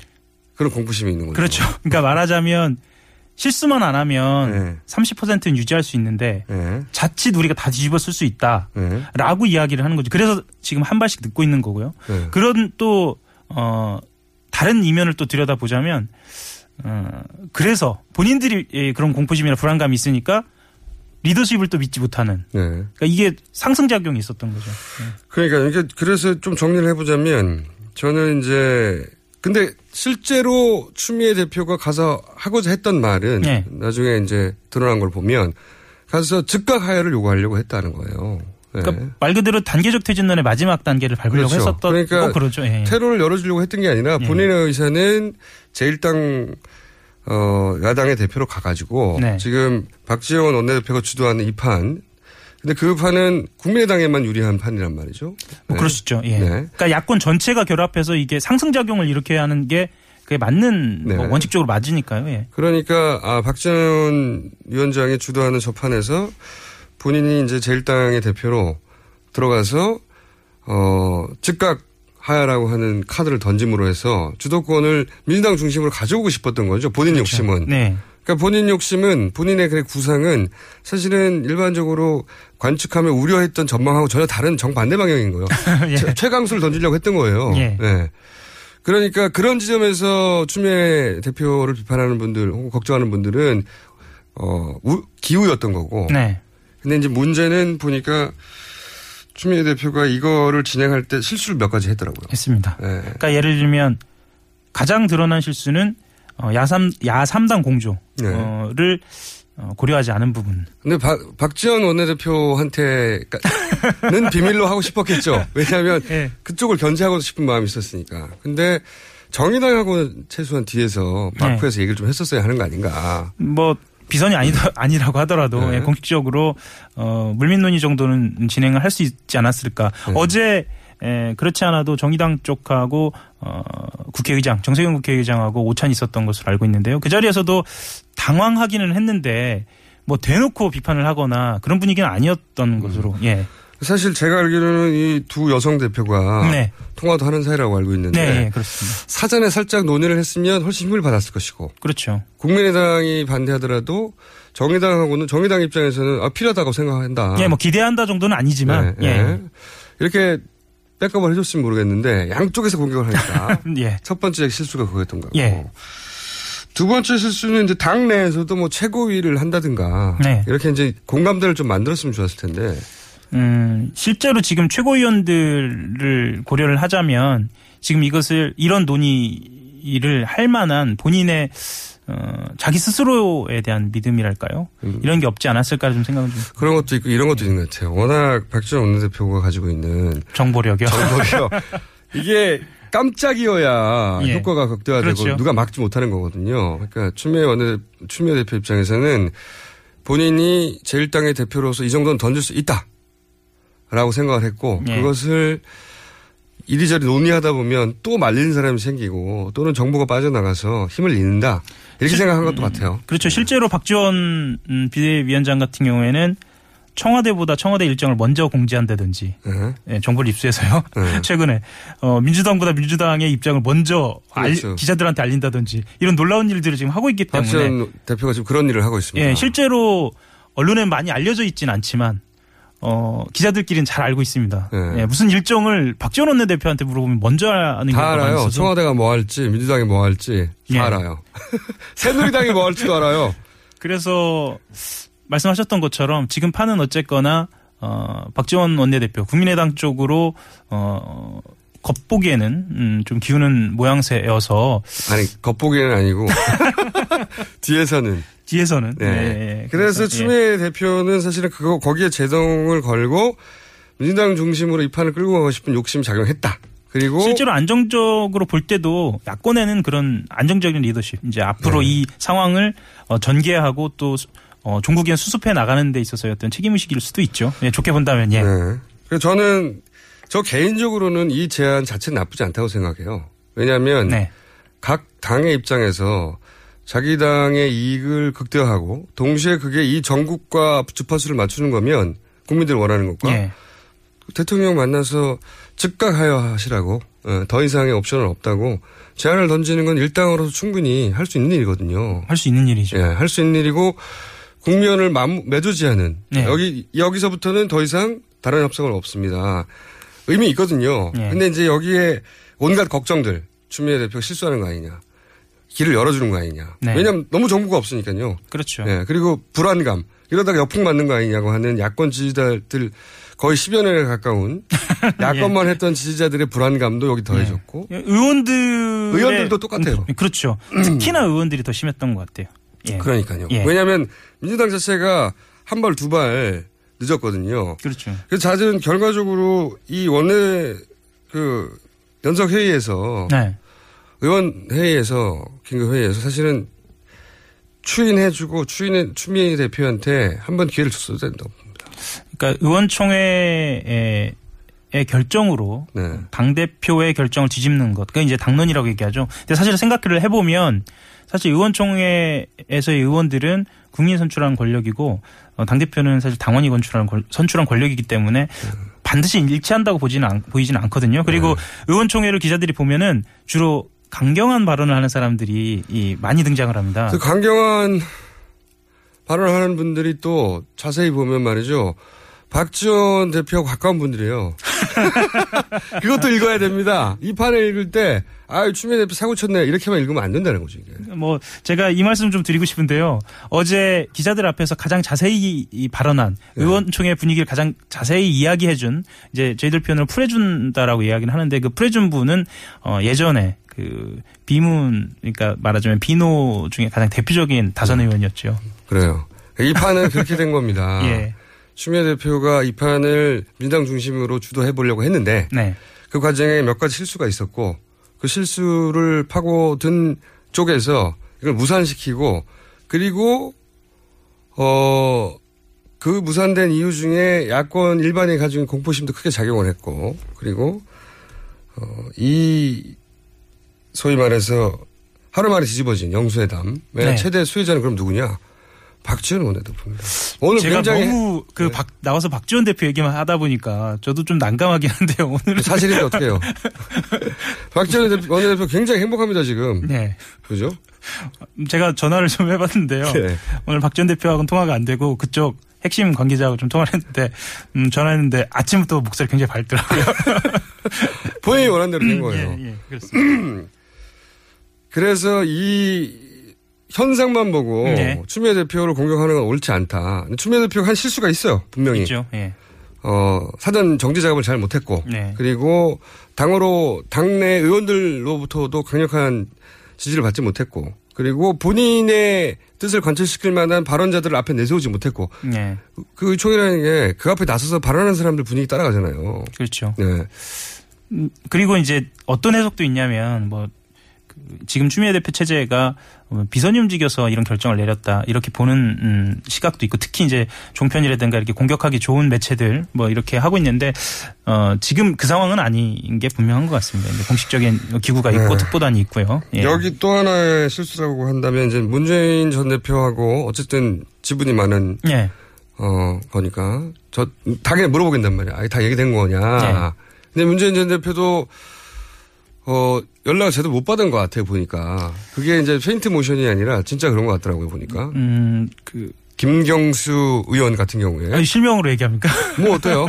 그런 공포심이 있는 거죠. 그렇죠. 그러니까 말하자면 실수만 안 하면 네. 30%는 유지할 수 있는데 자칫 우리가 다 뒤집어 쓸 수 있다라고 이야기를 하는 거죠. 그래서 지금 한 발씩 듣고 있는 거고요. 네. 그런 또 어, 다른 이면을 또 들여다 보자면 어, 그래서 본인들이 예, 그런 공포심이나 불안감이 있으니까 리더십을 또 믿지 못하는. 네. 그러니까 이게 상승작용이 있었던 거죠. 그러니까 이게 그래서 좀 정리를 해보자면 저는 이제 근데 실제로 추미애 대표가 가서 하고자 했던 말은 네. 나중에 이제 드러난 걸 보면 가서 즉각 하야를 요구하려고 했다는 거예요. 네. 그러니까 말 그대로 단계적 퇴진론의 마지막 단계를 밟으려고 그렇죠. 했었던 그러니까 거 그러죠. 예. 테러를 열어주려고 했던 게 아니라 예. 본인의 의사는 제1당 어, 야당의 대표로 가가지고 네. 지금 박지원 원내대표가 주도하는 이 판. 근데 그 판은 국민의당에만 유리한 판이란 말이죠. 뭐 네. 있죠. 예. 네. 그러니까 야권 전체가 결합해서 이게 상승작용을 일으켜야 하는 게 그게 맞는 네. 뭐 원칙적으로 맞으니까요. 예. 그러니까 아 박지원 위원장이 주도하는 저 판에서 본인이 이제 제1당의 대표로 들어가서 어 즉각 하야라고 하는 카드를 던짐으로 해서 주도권을 민주당 중심으로 가져오고 싶었던 거죠. 본인 욕심은. 네. 그러니까 본인 욕심은 본인의 그 구상은 사실은 일반적으로 관측하며 우려했던 전망하고 전혀 다른 정반대 방향인 거예요. 예. 최- 최강수를 던지려고 했던 거예요. 예. 네. 그러니까 그런 지점에서 추미애 대표를 비판하는 분들 혹은 걱정하는 분들은 어 우- 기우였던 거고. 네. 근데 이제 문제는 보니까 추미애 대표가 이거를 진행할 때 실수를 몇 가지 했더라고요. 했습니다. 네. 그러니까 예를 들면 가장 드러난 실수는 어, 야삼 야삼당 공조를 어, 고려하지 않은 부분. 근데 박, 박지원 원내대표한테는 비밀로 하고 싶었겠죠. 왜냐하면 예. 그쪽을 견제하고 싶은 마음이 있었으니까. 근데 정의당하고 최소한 뒤에서 바쿠에서 얘기를 좀 했었어야 하는 거 아닌가. 뭐 비선이 아니다 아니라고 하더라도 네. 예, 공식적으로 어, 물밑 논의 정도는 진행을 할 수 있지 않았을까. 네. 어제 에, 그렇지 않아도 정의당 쪽하고 어, 국회의장 정세균 국회의장하고 오찬이 있었던 것으로 알고 있는데요. 그 자리에서도 당황하기는 했는데 뭐 대놓고 비판을 하거나 그런 분위기는 아니었던 것으로 예. 사실 제가 알기로는 이 두 여성 대표가 네. 통화도 하는 사이라고 알고 있는데 네, 예, 그렇습니다. 사전에 살짝 논의를 했으면 훨씬 힘을 받았을 것이고 그렇죠. 국민의당이 반대하더라도 정의당하고는 정의당 입장에서는 아, 필요하다고 생각한다. 예, 뭐 기대한다 정도는 아니지만 네, 예. 네. 이렇게 백업을 해줬으면 모르겠는데 양쪽에서 공격을 하니까 예. 첫 번째 실수가 그거였던 거고 예. 두 번째 실수는 이제 당 내에서도 뭐 최고위를 한다든가 네. 이렇게 이제 공감대를 좀 만들었으면 좋았을 텐데 음, 실제로 지금 최고위원들을 고려를 하자면 지금 이것을 이런 논의를 할 만한 본인의 어, 자기 스스로에 대한 믿음이랄까요? 음. 이런 게 없지 않았을까 좀 생각은 좀 그런 것도 있고 이런 것도 있는 것 같아요. 워낙 박지원 원내대표가 가지고 있는 정보력이요. 정보력 이게 깜짝이어야 예. 효과가 극대화되고 그렇죠. 누가 막지 못하는 거거든요. 그러니까 추미애 원내 추미애 대표 입장에서는 본인이 제1당의 대표로서 이 정도는 던질 수 있다라고 생각을 했고 예. 그것을 이리저리 논의하다 보면 또 말리는 사람이 생기고 또는 정보가 빠져나가서 힘을 잃는다 이렇게 생각한 것도 같아요. 그렇죠. 실제로 박지원 음, 비대위원장 같은 경우에는 청와대보다 청와대 일정을 먼저 공지한다든지 네. 예, 정보를 입수해서요. 네. 최근에 어, 민주당보다 민주당의 입장을 먼저 알- 그렇죠. 기자들한테 알린다든지 이런 놀라운 일들을 지금 하고 있기 때문에 박지원 대표가 지금 그런 일을 하고 있습니다. 예, 실제로 언론에 많이 알려져 있진 않지만 어, 기자들끼리는 잘 알고 있습니다. 네. 예, 무슨 일정을 박지원 원내대표한테 물어보면 먼저 아는 다 경우가 많이 알아요. 있어서 청와대가 뭐 할지, 민주당이 뭐 할지 다 예. 알아요. 새누리당이 뭐 할지도 알아요. 그래서 말씀하셨던 것처럼 지금 판은 어쨌거나 어, 박지원 원내대표 국민의당 쪽으로 어, 겉보기에는 음, 좀 기우는 모양새여서 아니 겉보기에는 아니고 뒤에서는 뒤에서는 네. 예, 예. 그래서 예. 추미애 대표는 사실은 그거 거기에 제동을 걸고 민주당 중심으로 이 판을 끌고 가고 싶은 욕심이 작용했다. 그리고 실제로 안정적으로 볼 때도 야권에는 그런 안정적인 리더십 이제 앞으로 네. 이 상황을 어, 전개하고 또 어, 종국에 수습해 나가는 데 있어서의 어떤 책임 의식일 수도 있죠. 예, 좋게 본다면 예. 네. 그래서 저는 저 개인적으로는 이 제안 자체는 나쁘지 않다고 생각해요. 왜냐하면 네. 각 당의 입장에서 자기 당의 이익을 극대화하고 동시에 그게 이 전국과 주파수를 맞추는 거면 국민들이 원하는 것과 예. 대통령 만나서 즉각 하여하시라고 어, 더 이상의 옵션은 없다고 제안을 던지는 건 일당으로서 충분히 할 수 있는 일이거든요. 할 수 있는 일이죠. 예, 할 수 있는 일이고 국면을 맘- 매도지하는 네. 여기 여기서부터는 더 이상 다른 협상은 없습니다. 의미 있거든요. 네. 근데 이제 여기에 온갖 걱정들 추미애 대표가 실수하는 거 아니냐. 길을 열어주는 거 아니냐. 네. 왜냐하면 너무 정보가 없으니까요. 그렇죠. 예, 그리고 불안감. 이러다가 역풍 맞는 거 아니냐고 하는 야권 지지자들 거의 10여 년에 가까운 야권만 했던 지지자들의 불안감도 여기 더해졌고. 예, 의원들 의원들도 똑같아요. 그렇죠. 특히나 의원들이 더 심했던 것 같아요. 예. 그러니까요. 예. 왜냐하면 민주당 자체가 한 발 두 발 늦었거든요. 그렇죠. 그래서 잦은 결과적으로 이 원내 그 연석 회의에서 네. 의원 회의에서 긴급 회의에서 사실은 추인해주고 추인해 추미애 대표한테 한 번 기회를 줬어야 된다. 그러니까 의원총회의 의 결정으로 네. 당 대표의 결정을 뒤집는 것, 그게 이제 당론이라고 얘기하죠. 근데 사실 생각을 해보면 사실 의원총회에서의 의원들은 국민 선출한 권력이고 어, 당 대표는 사실 당원이 선출한 권- 선출한 권력이기 때문에 반드시 일치한다고 보지는 않, 보이지는 않거든요. 그리고 의원총회를 기자들이 보면은 주로 강경한 발언을 하는 사람들이 이 많이 등장을 합니다. 그 강경한 발언을 하는 분들이 또 자세히 보면 말이죠. 박지원 대표하고 가까운 분들이에요. 그것도 읽어야 됩니다. 이 판을 읽을 때, 아유, 추미애 대표 사고 쳤네. 이렇게만 읽으면 안 된다는 거죠, 이게. 뭐 제가 이 말씀 좀 드리고 싶은데요. 어제 기자들 앞에서 가장 자세히 이 발언한 네. 의원총회 분위기를 가장 자세히 이야기해준 이제 저희들 표현으로 풀해준다라고 이야기를 하는데 그 풀해준 분은 어 예전에 그 비문 그러니까 말하자면 비노 중에 가장 대표적인 다선 네. 의원이었죠. 그래요. 이 판은 그렇게 된 겁니다. 예. 추미애 대표가 이 판을 민당 중심으로 주도해 보려고 했는데 네. 그 과정에 몇 가지 실수가 있었고 그 실수를 파고든 쪽에서 이걸 무산시키고 그리고 어 그 무산된 이유 중에 야권 일반이 가지고 있는 공포심도 크게 작용을 했고 그리고 어이 소위 말해서 하루 만에 뒤집어진 영수회담 네. 최대 수혜자는 그럼 누구냐? 박지원 원내대표입니다. 오늘 제가 굉장히 너무 그 박, 나와서 박지원 대표 얘기만 하다 보니까 저도 좀 난감하긴 한데요. 오늘 사실인데 어떻게 해요? 박지원 대표, 원내대표 굉장히 행복합니다, 지금. 네. 그죠? 제가 전화를 좀 해봤는데요. 네. 오늘 박지원 대표하고는 통화가 안 되고 그쪽 핵심 관계자하고 좀 통화를 했는데 음, 전화했는데 아침부터 목소리 굉장히 밝더라고요. 본인이 원하는 대로 된 거예요. 예, 예. 그래서 이 현상만 보고 네. 추미애 대표를 공격하는 건 옳지 않다. 추미애 대표가 한 실수가 있어요, 분명히. 있죠. 예. 어, 사전 정지 작업을 잘 못했고. 네. 그리고 당으로 당내 의원들로부터도 강력한 지지를 받지 못했고. 그리고 본인의 뜻을 관철시킬 만한 발언자들을 앞에 내세우지 못했고. 네. 그 총이라는 게 그 앞에 나서서 발언하는 사람들 분위기 따라가잖아요. 그렇죠. 네. 음, 그리고 이제 어떤 해석도 있냐면 뭐그 지금 추미애 대표 체제가 어, 비선이 움직여서 이런 결정을 내렸다 이렇게 보는 음, 시각도 있고 특히 이제 종편이라든가 이렇게 공격하기 좋은 매체들 뭐 이렇게 하고 있는데 어 지금 그 상황은 아닌 게 분명한 것 같습니다. 공식적인 기구가 있고 네. 특보단이 있고요. 예. 여기 또 하나의 실수라고 한다면 이제 문재인 전 대표하고 어쨌든 지분이 많은 예. 어 거니까 저 당연히 물어보겠단 말이야. 아니, 다 얘기된 거냐. 네. 근데 문재인 전 대표도 어 연락을 제대로 못 받은 것 같아요 보니까 그게 이제 페인트 모션이 아니라 진짜 그런 것 같더라고요 보니까. 음 그 김경수 의원 같은 경우에 아니, 실명으로 얘기합니까? 뭐 어때요?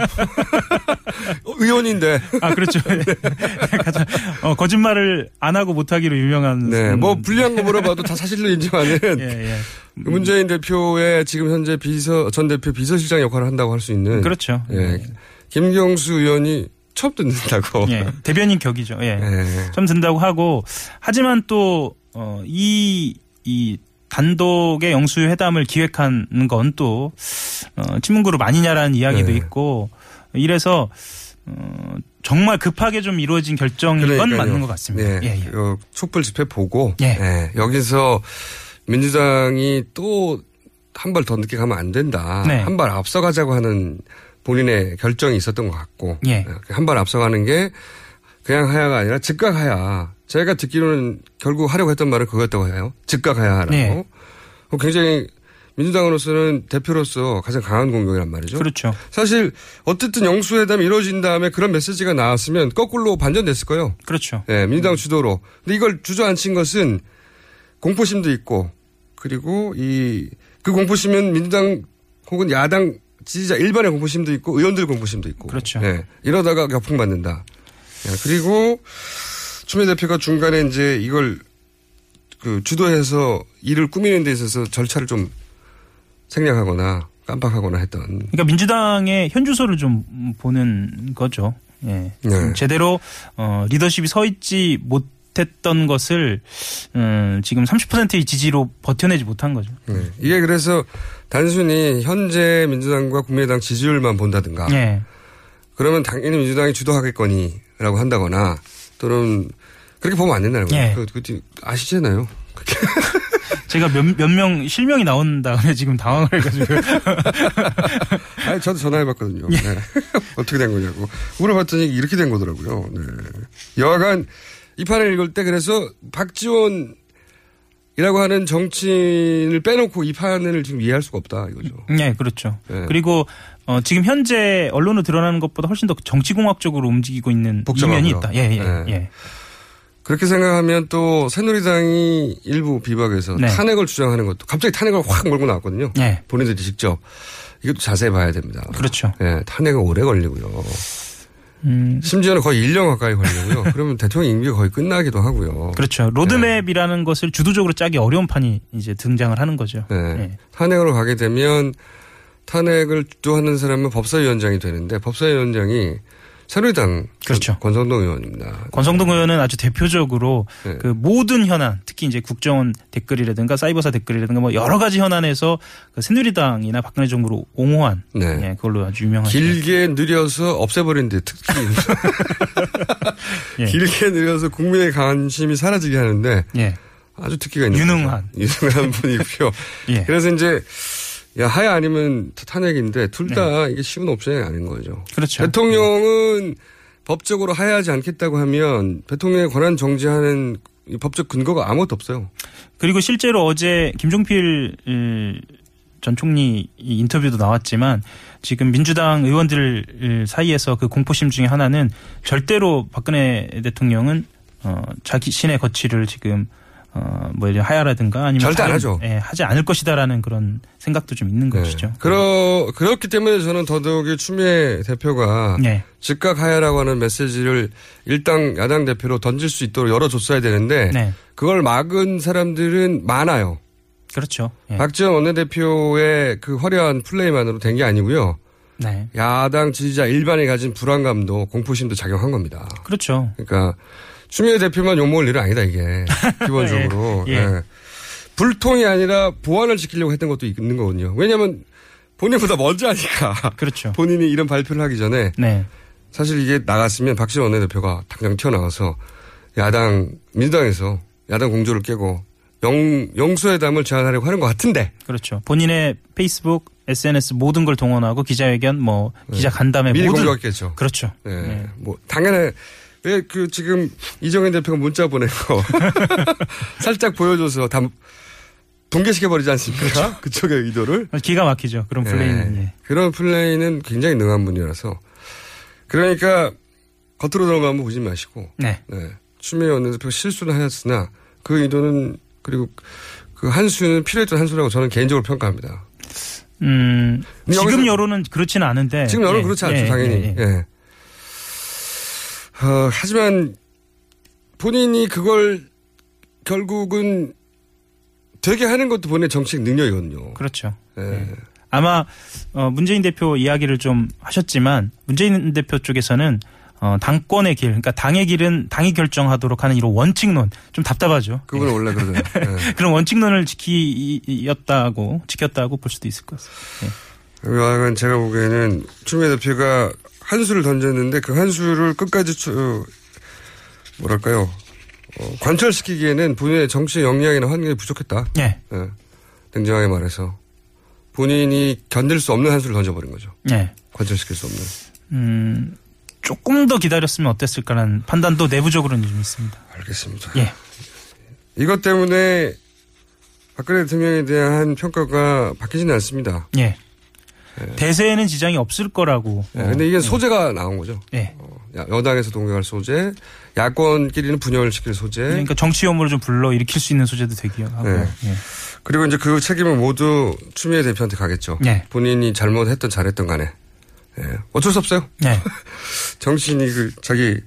의원인데. 아 그렇죠. 가장 어, 거짓말을 안 하고 못하기로 유명한. 네, 뭐 불리한 거 물어봐도 다 사실로 인정하는 예, 예. 문재인 대표의 지금 현재 비서 전 대표 비서실장 역할을 한다고 할 수 있는 그렇죠. 예. 김경수 의원이 처음 듣는다고. 예, 대변인 격이죠. 예. 예. 좀 든다고 하고 하지만 또 어, 이, 이 단독의 영수회 회담을 기획한 건 또 어, 친문그룹 아니냐라는 이야기도 네. 있고 이래서 어, 정말 급하게 좀 이루어진 결정인 건 그러니까요. 맞는 것 같습니다. 네. 예, 예. 그 촛불 집회 보고 예. 예, 여기서 민주당이 또 한 발 더 늦게 가면 안 된다. 네. 한발 앞서가자고 하는 본인의 결정이 있었던 것 같고 예. 한발 앞서가는 게 그냥 하야가 아니라 즉각 하야. 제가 듣기로는 결국 하려고 했던 말은 그거였다고 해요. 즉각 하야라고. 네. 그 굉장히 민주당으로서는 대표로서 가장 강한 공격이란 말이죠. 그렇죠. 사실 어쨌든 영수회담이 이루어진 다음에 그런 메시지가 나왔으면 거꾸로 반전됐을 거예요. 그렇죠. 예, 민주당 주도로. 근데 이걸 주저앉힌 것은 공포심도 있고 그리고 이 그 공포심은 민주당 혹은 야당 지지자 일반의 공포심도 있고 의원들 공포심도 있고. 그렇죠. 예, 이러다가 역풍 받는다. 예, 그리고 추미애 대표가 중간에 이제 이걸 그 주도해서 일을 꾸미는 데 있어서 절차를 좀 생략하거나 깜빡하거나 했던. 그러니까 민주당의 현주소를 좀 보는 거죠. 예. 네. 제대로 어, 리더십이 서 있지 못 했던 것을 음, 지금 30%의 지지로 버텨내지 못한 거죠. 네. 이게 그래서 단순히 현재 민주당과 국민의당 지지율만 본다든가. 예. 그러면 당연히 민주당이 주도하겠거니라고 한다거나 또는 그렇게 보면 안 된다는 거예요. 예. 그, 그, 아시잖아요. 제가 몇몇명 실명이 나온 다음에 지금 당황을 해가지고 아니, 저도 전화해봤거든요. 네. 어떻게 된 거냐고. 물어봤더니 이렇게 된 거더라고요. 네. 여하간 이 판을 읽을 때 그래서 박지원 이라고 하는 정치인을 빼놓고 이 판을 지금 이해할 수가 없다 이거죠. 네, 그렇죠. 네. 그리고 어, 지금 현재 언론으로 드러나는 것보다 훨씬 더 정치공학적으로 움직이고 있는 복잡하고요. 이면이 있다. 예, 예, 네. 예. 그렇게 생각하면 또 새누리당이 일부 비박에서 네. 탄핵을 주장하는 것도 갑자기 탄핵을 확 몰고 나왔거든요. 네. 본인들이 직접. 이것도 자세히 봐야 됩니다. 그렇죠. 예, 탄핵은 오래 걸리고요. 음. 심지어는 거의 1년 가까이 걸리고요. 그러면 대통령 임기가 거의 끝나기도 하고요. 그렇죠. 로드맵이라는 것을 주도적으로 짜기 어려운 판이 이제 등장을 하는 거죠. 네. 네. 탄핵으로 가게 되면 탄핵을 주도하는 사람은 법사위원장이 되는데 법사위원장이 새누리당 그렇죠. 권성동 의원입니다. 권성동 의원은 아주 대표적으로 네. 그 모든 현안, 특히 이제 국정원 댓글이라든가 사이버사 댓글이라든가 뭐 여러 가지 현안에서 그 새누리당이나 박근혜 정부를 옹호한 네. 예, 그걸로 아주 유명하죠. 길게 느려서 없애버린 데 특히 예. 길게 느려서 국민의 관심이 사라지게 하는데 예. 아주 특기가 있는 유능한. 거죠. 유능한 분이고요. 예. 그래서 이제 야 하야 아니면 탄핵인데 둘다 이게 쉬운 옵션이 아닌 거죠. 네. 그렇죠. 대통령은 법적으로 하야하지 않겠다고 하면 대통령의 권한 정지하는 이 법적 근거가 아무것도 없어요. 그리고 실제로 어제 김종필 음, 전 총리 이 인터뷰도 나왔지만 지금 민주당 의원들 사이에서 그 공포심 중에 하나는 절대로 박근혜 대통령은 어 자기 신의 거취를 지금 어뭐 하야라든가 아니면 절대 안 다른- 하죠. 예, 하지 않을 것이다라는 그런 생각도 좀 있는 것이죠. 그러, 그렇기 때문에 저는 더더욱이 추미애 대표가 네. 즉각 하야라고 하는 메시지를 일당 야당 대표로 던질 수 있도록 열어줬어야 되는데 네. 그걸 막은 사람들은 많아요. 그렇죠. 예. 박지원 원내대표의 그 화려한 플레이만으로 된 게 아니고요. 네. 야당 지지자 일반이 가진 불안감도 공포심도 작용한 겁니다. 그렇죠. 그러니까 추미애 대표만 욕먹을 일은 아니다 이게 기본적으로 예, 예. 예. 불통이 아니라 보안을 지키려고 했던 것도 있는 거거든요. 왜냐하면 본인보다 먼저 하니까 그렇죠. 본인이 이런 발표를 하기 전에 네. 사실 이게 나갔으면 박지원 원내대표가 당장 튀어나와서 야당 민주당에서 야당 공조를 깨고 영 영수회담을 제안하려고 하는 것 같은데 그렇죠. 본인의 페이스북, SNS 모든 걸 동원하고 기자회견, 뭐 기자 간담회 미리 모든 공개했겠죠. 그렇죠. 예. 뭐 당연히 왜그 지금 이정현 대표가 문자 보내고 살짝 보여줘서 다 붕괴시켜 버리지 않습니까? 그쪽의 의도를 기가 막히죠. 그런 플레이는. 예. 예. 그런 플레이는 굉장히 능한 분이라서 그러니까 겉으로 들어가면 보지 마시고 네. 추미애 원내대표 실수는 하였으나 그 의도는 그리고 그 한수는 필요했던 한수라고 저는 개인적으로 평가합니다. 음, 지금 여론은 그렇지는 않은데. 지금 여론 예, 그렇지 않죠, 예, 당연히. 예, 예. 예. 어, 하지만 본인이 그걸 결국은 되게 하는 것도 본인의 정치적 능력이거든요. 그렇죠. 예. 아마 어, 문재인 대표 이야기를 좀 하셨지만 문재인 대표 쪽에서는 어, 당권의 길, 그러니까 당의 길은 당이 결정하도록 하는 이런 원칙론 좀 답답하죠. 그분은 원래 그러잖아요. 예. 그런 원칙론을 지키었다고 지켰다고 볼 수도 있을 것 같습니다. 예. 여하간 제가 보기에는 추미애 대표가 한 수를 던졌는데 그 한 수를 끝까지 추- 뭐랄까요 어, 관철시키기에는 본인의 정치 역량이나 환경이 부족했다. 예. 예. 냉정하게 말해서 본인이 견딜 수 없는 한 수를 던져버린 거죠. 예. 관철시킬 수 없는. 음, 조금 더 기다렸으면 어땠을까라는 판단도 내부적으로는 좀 있습니다. 알겠습니다. 예. 이것 때문에 박근혜 대통령에 대한 평가가 바뀌지는 않습니다. 예. 대세에는 지장이 없을 거라고. 예, 근데 이게 소재가 나온 거죠. 예. 어, 야- 여당에서 동경할 소재, 야권끼리는 분열을 시킬 소재. 그러니까 정치 혐오를 좀 불러 일으킬 수 있는 소재도 하고. 네. 예. 그리고 이제 그 책임은 모두 추미애 대표한테 가겠죠. 네. 본인이 잘못했던 잘했던 간에. 예. 어쩔 수 없어요. 네. 정치인이 그 자기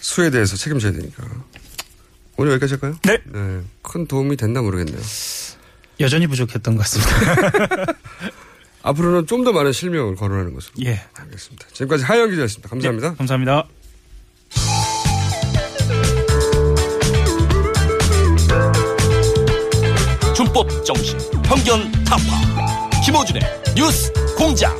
수에 대해서 책임져야 되니까. 오늘 여기까지 할까요? 네. 큰 도움이 됐나 모르겠네요. 여전히 부족했던 것 같습니다. 앞으로는 좀 더 많은 실명을 거론하는 것으로. 예. 알겠습니다. 지금까지 하영 기자였습니다. 감사합니다. 감사합니다. 준법 정신, 편견 타파. 김호준의 뉴스 공장.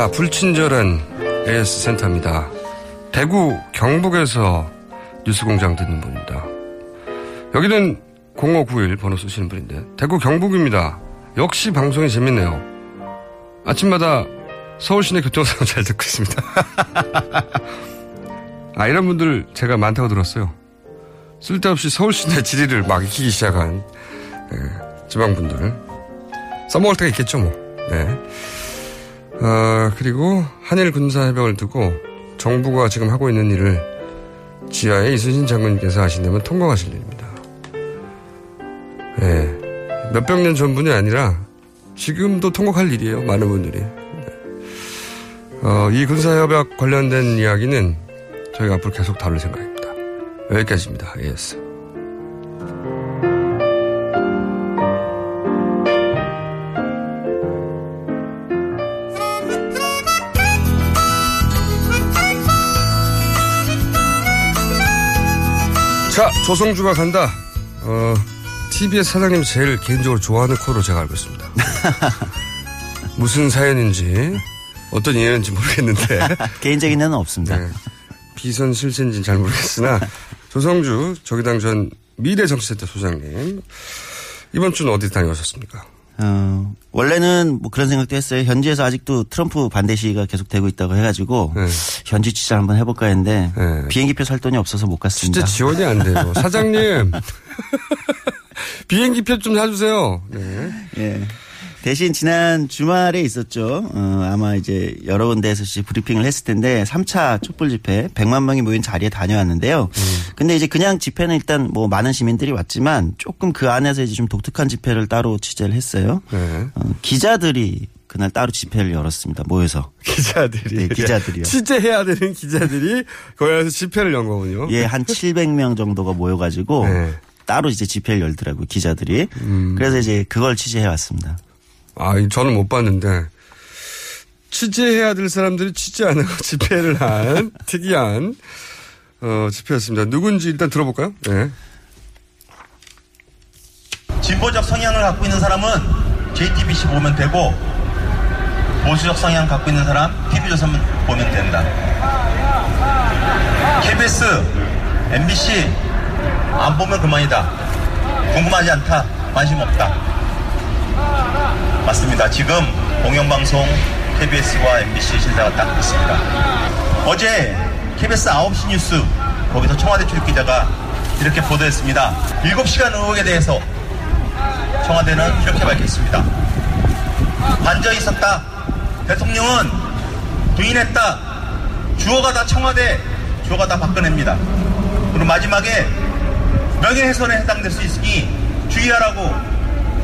자, 불친절한 AS 센터입니다. 대구 경북에서 뉴스 공장 듣는 분입니다. 여기는 0591 번호 쓰시는 분인데, 대구 경북입니다. 역시 방송이 재밌네요. 아침마다 서울 시내 교통상황 잘 듣고 있습니다. 아, 이런 분들 제가 많다고 들었어요. 쓸데없이 서울 시내 지리를 막 익히기 시작한, 예, 지방분들. 써먹을 때가 있겠죠, 뭐. 네. 아, 그리고 한일 군사 협약을 두고 정부가 지금 하고 있는 일을 지하에 이순신 장군님께서 하신다면 통과하실 일입니다. 네. 몇백 년 전분이 아니라 지금도 통곡할 일이에요. 많은 분들이. 네. 어, 이 군사협약 관련된 이야기는 저희가 앞으로 계속 다룰 생각입니다. 여기까지입니다. AS. 자, 조성주가 간다. 어, TBS 사장님 제일 개인적으로 좋아하는 코로 제가 알고 있습니다. 무슨 사연인지 어떤 이유인지 모르겠는데 개인적인 데는 없습니다. 네. 비선 실세인지는 잘 모르겠으나 조성주 저기당 전 미래정치센터 소장님 이번 주는 어디 다녀오셨습니까? 어, 원래는 뭐 그런 생각도 했어요. 현지에서 아직도 트럼프 반대 시위가 계속되고 있다고 해가지고 네. 현지 취재 한번 해볼까 했는데 비행기표 살 돈이 없어서 못 갔습니다. 진짜 지원이 안 돼요. 사장님 비행기표 좀 사주세요. 네. 예. 대신 지난 주말에 있었죠. 어, 아마 이제 여러 군데에서 브리핑을 했을 텐데 3차 촛불 집회 100만 명이 모인 자리에 다녀왔는데요. 근데 이제 그냥 집회는 일단 뭐 많은 시민들이 왔지만 조금 그 안에서 이제 좀 독특한 집회를 따로 취재를 했어요. 네. 어, 기자들이 그날 따로 집회를 열었습니다. 모여서. 기자들이. 네, 기자들이요. 취재해야 되는 기자들이 거기 가서 집회를 연 거군요. 예, 한 700명 정도가 모여가지고 네. 따로 이제 집회를 열더라고요. 기자들이. 음. 그래서 이제 그걸 취재해 왔습니다. 아, 저는 못 봤는데 취재해야 될 사람들이 취재 안 하고 집회를 한 특이한 어, 집회였습니다. 누군지 일단 들어볼까요? 네. 진보적 성향을 갖고 있는 사람은 JTBC 보면 되고 보수적 성향 갖고 있는 사람 TV조선 보면 된다. KBS, MBC 안 보면 그만이다. 궁금하지 않다. 관심 없다. 맞습니다. 지금 공영방송 KBS와 MBC 신사가 딱 있습니다. 어제 KBS 9시 뉴스 거기서 청와대 출입 기자가 이렇게 보도했습니다. 7시간 의혹에 대해서 청와대는 이렇게 밝혔습니다. 반전이 있었다. 대통령은 부인했다. 주어가 다 청와대, 주어가 다 박근혜입니다. 그리고 마지막에 명예훼손에 해당될 수 있으니 주의하라고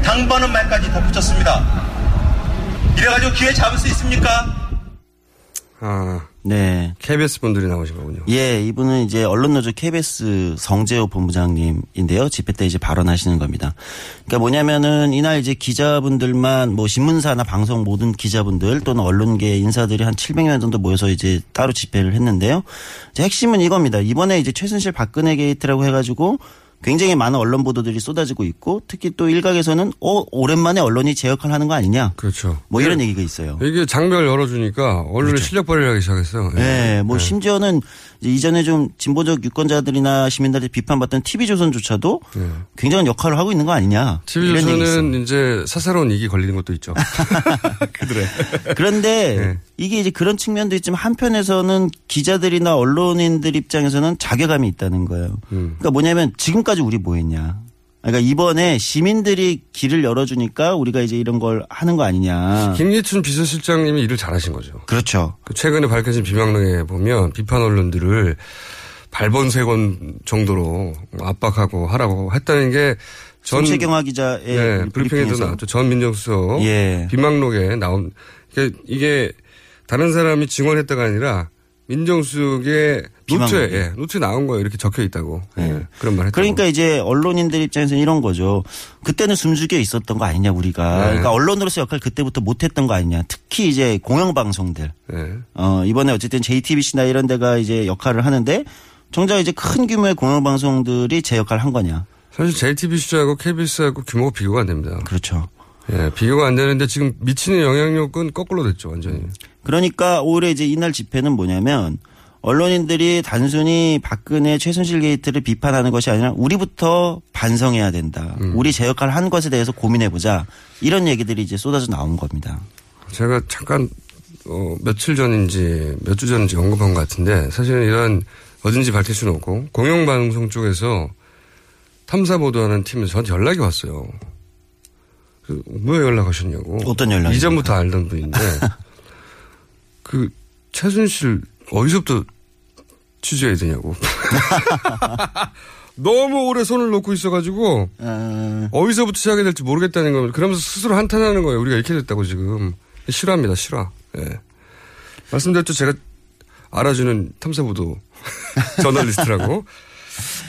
당부하는 말까지 덧붙였습니다. 이래가지고 기회 잡을 수 있습니까? 아, 네. KBS 분들이 나오신 거군요. 예, 이분은 이제 언론노조 KBS 성재호 본부장님인데요. 집회 때 이제 발언하시는 겁니다. 그러니까 뭐냐면은 이날 이제 기자분들만 뭐 신문사나 방송 모든 기자분들 또는 언론계 인사들이 한 700명 정도 모여서 이제 따로 집회를 했는데요. 이제 핵심은 이겁니다. 이번에 이제 최순실 박근혜 게이트라고 해가지고 굉장히 많은 언론 보도들이 쏟아지고 있고 특히 또 일각에서는 어 오랜만에 언론이 제 역할을 하는 거 아니냐. 그렇죠. 뭐 이런 얘기가 있어요. 이게 장벽을 열어주니까 언론이 실력 발휘를 하기 시작했어요. 네, 뭐 심지어는 이제 이전에 좀 진보적 유권자들이나 시민들이 비판받던 TV조선조차도 굉장한 역할을 하고 있는 거 아니냐. 이런 얘기 있어요. TV조선은 이제 사사로운 이기 걸리는 것도 있죠. 그래. 그런데 이게 이제 그런 측면도 있지만 한편에서는 기자들이나 언론인들 입장에서는 자괴감이 있다는 거예요. 그러니까 뭐냐면 지금까지 우리 뭐 했냐. 그러니까 이번에 시민들이 길을 열어주니까 우리가 이제 이런 걸 하는 거 아니냐. 김예춘 비서실장님이 일을 잘하신 거죠. 그렇죠. 그 최근에 밝혀진 비망록에 보면 비판 언론들을 발본세권 정도로 압박하고 하라고 했다는 게 전, 송채경화 기자의 네, 브리핑에도. 나왔죠. 전 민정수석 예. 비망록에 나온 이게, 이게 다른 사람이 증언했다가 아니라 민정수석의 노트에. 예, 노트에 나온 거예요. 이렇게 적혀 있다고 예, 그런 말 했다고. 그러니까 이제 언론인들 입장에서는 이런 거죠. 그때는 숨죽여 있었던 거 아니냐 우리가. 네. 그러니까 언론으로서 역할 그때부터 못했던 거 아니냐. 특히 이제 공영방송들. 네. 어 이번에 어쨌든 JTBC나 이런 데가 이제 역할을 하는데 정작 이제 큰 규모의 공영방송들이 제 역할을 한 거냐. 사실 JTBC하고 KBS하고 규모가 비교가 안 됩니다. 그렇죠. 예, 비교가 안 되는데 지금 미치는 영향력은 거꾸로 됐죠, 완전히. 그러니까 올해 이제 이날 집회는 뭐냐면 언론인들이 단순히 박근혜 최순실 게이트를 비판하는 것이 아니라 우리부터 반성해야 된다. 음. 우리 제 역할을 한 것에 대해서 고민해 보자. 이런 얘기들이 이제 쏟아져 나온 겁니다. 제가 잠깐 어, 며칠 전인지 몇 주 전인지 언급한 것 같은데 사실은 이런 어딘지 밝힐 수는 없고 공영방송 쪽에서 탐사 보도하는 팀에서 저한테 연락이 왔어요. 그, 왜 연락하셨냐고. 어떤 연락입니까? 이전부터 알던 분인데, 그, 최순실, 어디서부터 취재해야 되냐고. 너무 오래 손을 놓고 있어가지고, 어디서부터 시작해야 될지 모르겠다는 거면, 그러면서 스스로 한탄하는 거예요. 우리가 이렇게 됐다고 지금. 싫어합니다, 싫어. 예. 말씀드렸죠. 제가 알아주는 탐사보도 저널리스트라고.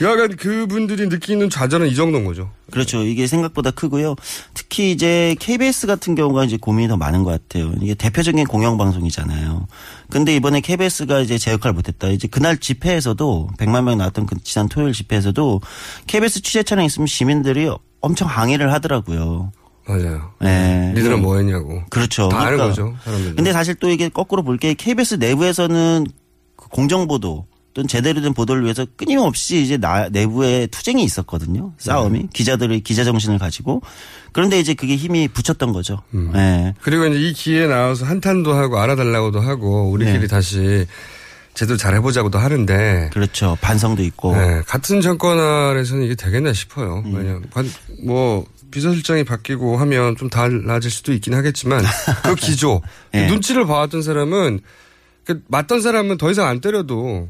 여하간 그분들이 느끼는 좌절은 이 정도인 거죠. 그렇죠. 이게 생각보다 크고요. 특히 이제 KBS 같은 경우가 이제 고민이 더 많은 것 같아요. 이게 대표적인 공영방송이잖아요. 근데 이번에 KBS가 이제 제 역할을 못했다. 이제 그날 집회에서도 100만 명 나왔던 그 지난 토요일 집회에서도 KBS 취재 차량 있으면 시민들이 엄청 항의를 하더라고요. 맞아요. 네. 니들은 뭐 했냐고. 그렇죠. 다 아는 거죠, 사람들은. 근데 사실 또 이게 거꾸로 볼 게 KBS 내부에서는 그 공정보도 또는 제대로 된 보도를 위해서 끊임없이 이제 나, 내부에 투쟁이 있었거든요. 싸움이. 네. 기자들의 기자 정신을 가지고. 그런데 이제 그게 힘이 붙였던 거죠. 음. 네. 그리고 이제 이 기회에 나와서 한탄도 하고 알아달라고도 하고 우리끼리 네. 다시 제대로 잘 해보자고도 하는데. 그렇죠. 반성도 있고. 네. 같은 정권 아래서는 이게 되겠나 싶어요. 음. 왜냐면 뭐 비서실장이 바뀌고 하면 좀 달라질 수도 있긴 하겠지만 그 기조 네. 눈치를 봐왔던 사람은 그 맞던 사람은 더 이상 안 때려도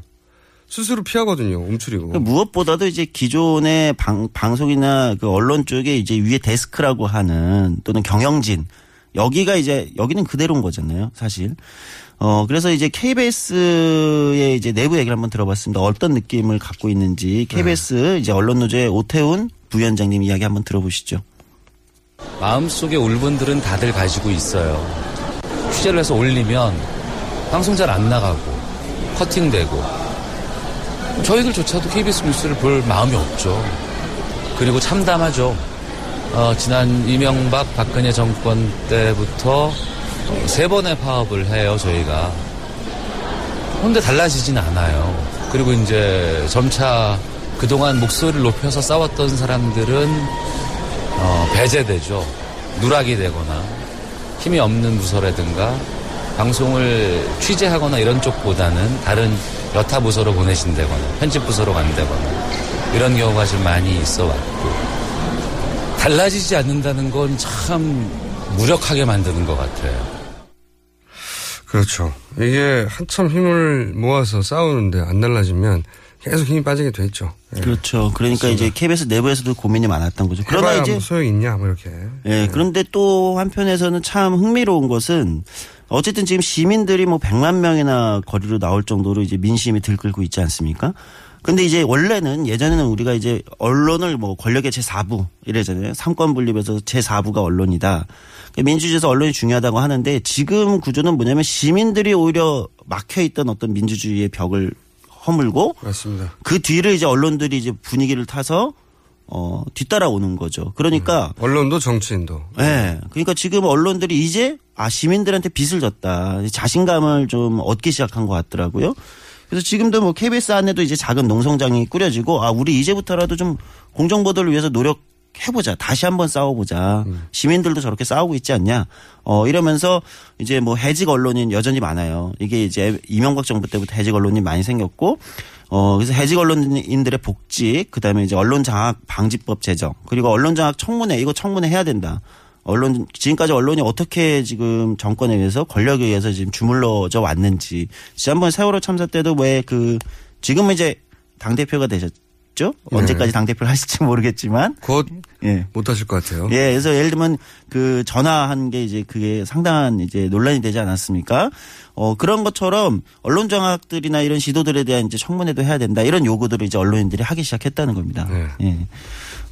스스로 피하거든요. 움츠리고. 그 무엇보다도 이제 기존의 방, 방송이나 그 언론 쪽에 이제 위에 데스크라고 하는 또는 경영진 여기가 이제 여기는 그대로인 거잖아요. 사실. 어, 그래서 이제 KBS의 이제 내부 얘기를 한번 들어봤습니다. 어떤 느낌을 갖고 있는지 KBS 이제 언론노조의 오태훈 부위원장님 이야기 한번 들어보시죠. 마음속에 울분들은 다들 가지고 있어요. 취재를 해서 올리면 방송 잘 안 나가고 커팅되고 저희들조차도 KBS 뉴스를 볼 마음이 없죠. 그리고 참담하죠. 어, 지난 이명박 박근혜 정권 때부터 어, 세 번의 파업을 해요 저희가. 그런데 달라지진 않아요. 그리고 이제 점차 그동안 목소리를 높여서 싸웠던 사람들은 어, 배제되죠. 누락이 되거나 힘이 없는 부서라든가 방송을 취재하거나 이런 쪽보다는 다른 여타 부서로 보내신다거나 편집 부서로 간다거나 이런 경우가 좀 많이 있어 왔고 달라지지 않는다는 건 참 무력하게 만드는 것 같아요. 그렇죠. 이게 한참 힘을 모아서 싸우는데 안 달라지면 계속 힘이 빠지게 돼 있죠. 예. 그렇죠. 그러니까 이제 KBS 내부에서도 고민이 많았던 거죠. 그러나 이제 뭐 소용 있냐 뭐 이렇게. 예, 그런데 또 한편에서는 참 흥미로운 것은 어쨌든 지금 시민들이 뭐 100만 명이나 거리로 나올 정도로 이제 민심이 들끓고 있지 않습니까? 근데 이제 원래는 예전에는 우리가 이제 언론을 뭐 권력의 제4부 이래잖아요. 삼권 분립에서 제4부가 언론이다. 그러니까 민주주의에서 언론이 중요하다고 하는데 지금 구조는 뭐냐면 시민들이 오히려 막혀 있던 어떤 민주주의의 벽을 허물고 맞습니다. 그 뒤를 이제 언론들이 이제 분위기를 타서 어 뒤따라오는 거죠. 그러니까 언론도 정치인도. 예. 네. 그러니까 지금 언론들이 이제 아 시민들한테 빚을 졌다. 자신감을 좀 얻기 시작한 것 같더라고요. 그래서 지금도 뭐 KBS 안에도 이제 작은 농성장이 꾸려지고 아 우리 이제부터라도 좀 공정 보도를 위해서 노력 해보자. 다시 한번 싸워보자. 시민들도 저렇게 싸우고 있지 않냐. 어, 이러면서 이제 뭐 해직 언론인 여전히 많아요. 이게 이제 이명박 정부 때부터 해직 언론이 많이 생겼고, 어, 그래서 해직 언론인들의 복직, 그 다음에 이제 언론 장악 방지법 제정, 그리고 언론 장악 청문회, 이거 청문회 해야 된다. 언론, 지금까지 언론이 어떻게 지금 정권에 의해서 권력에 의해서 지금 주물러져 왔는지. 지난번 세월호 참사 때도 왜 그, 지금은 이제 당대표가 되셨, 죠 언제까지 당 대표를 하실지 모르겠지만. 곧 예. 못하실 것 같아요. 예, 그래서 예를 들면 그 전화한 게 이제 그게 상당한 이제 논란이 되지 않았습니까? 어, 그런 것처럼 언론 장악들이나 이런 시도들에 대한 이제 청문회도 해야 된다. 이런 요구들을 이제 언론인들이 하기 시작했다는 겁니다. 예.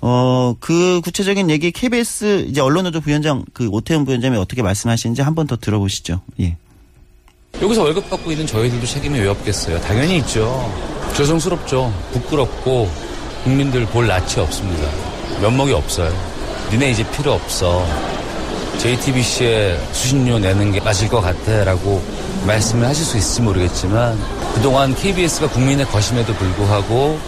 어, 그 구체적인 얘기 KBS 이제 언론노조 부위원장 그 오태훈 부위원장이 어떻게 말씀하시는지 한 번 더 들어보시죠. 예. 여기서 월급 받고 있는 저희들도 책임이 왜 없겠어요? 당연히 있죠. 죄송스럽죠. 부끄럽고 국민들 볼 낯이 없습니다. 면목이 없어요. 니네 이제 필요 없어. JTBC에 수신료 내는 게 맞을 것 같아라고 말씀을 하실 수 있을지 모르겠지만 그동안 KBS가 국민의 거심에도 불구하고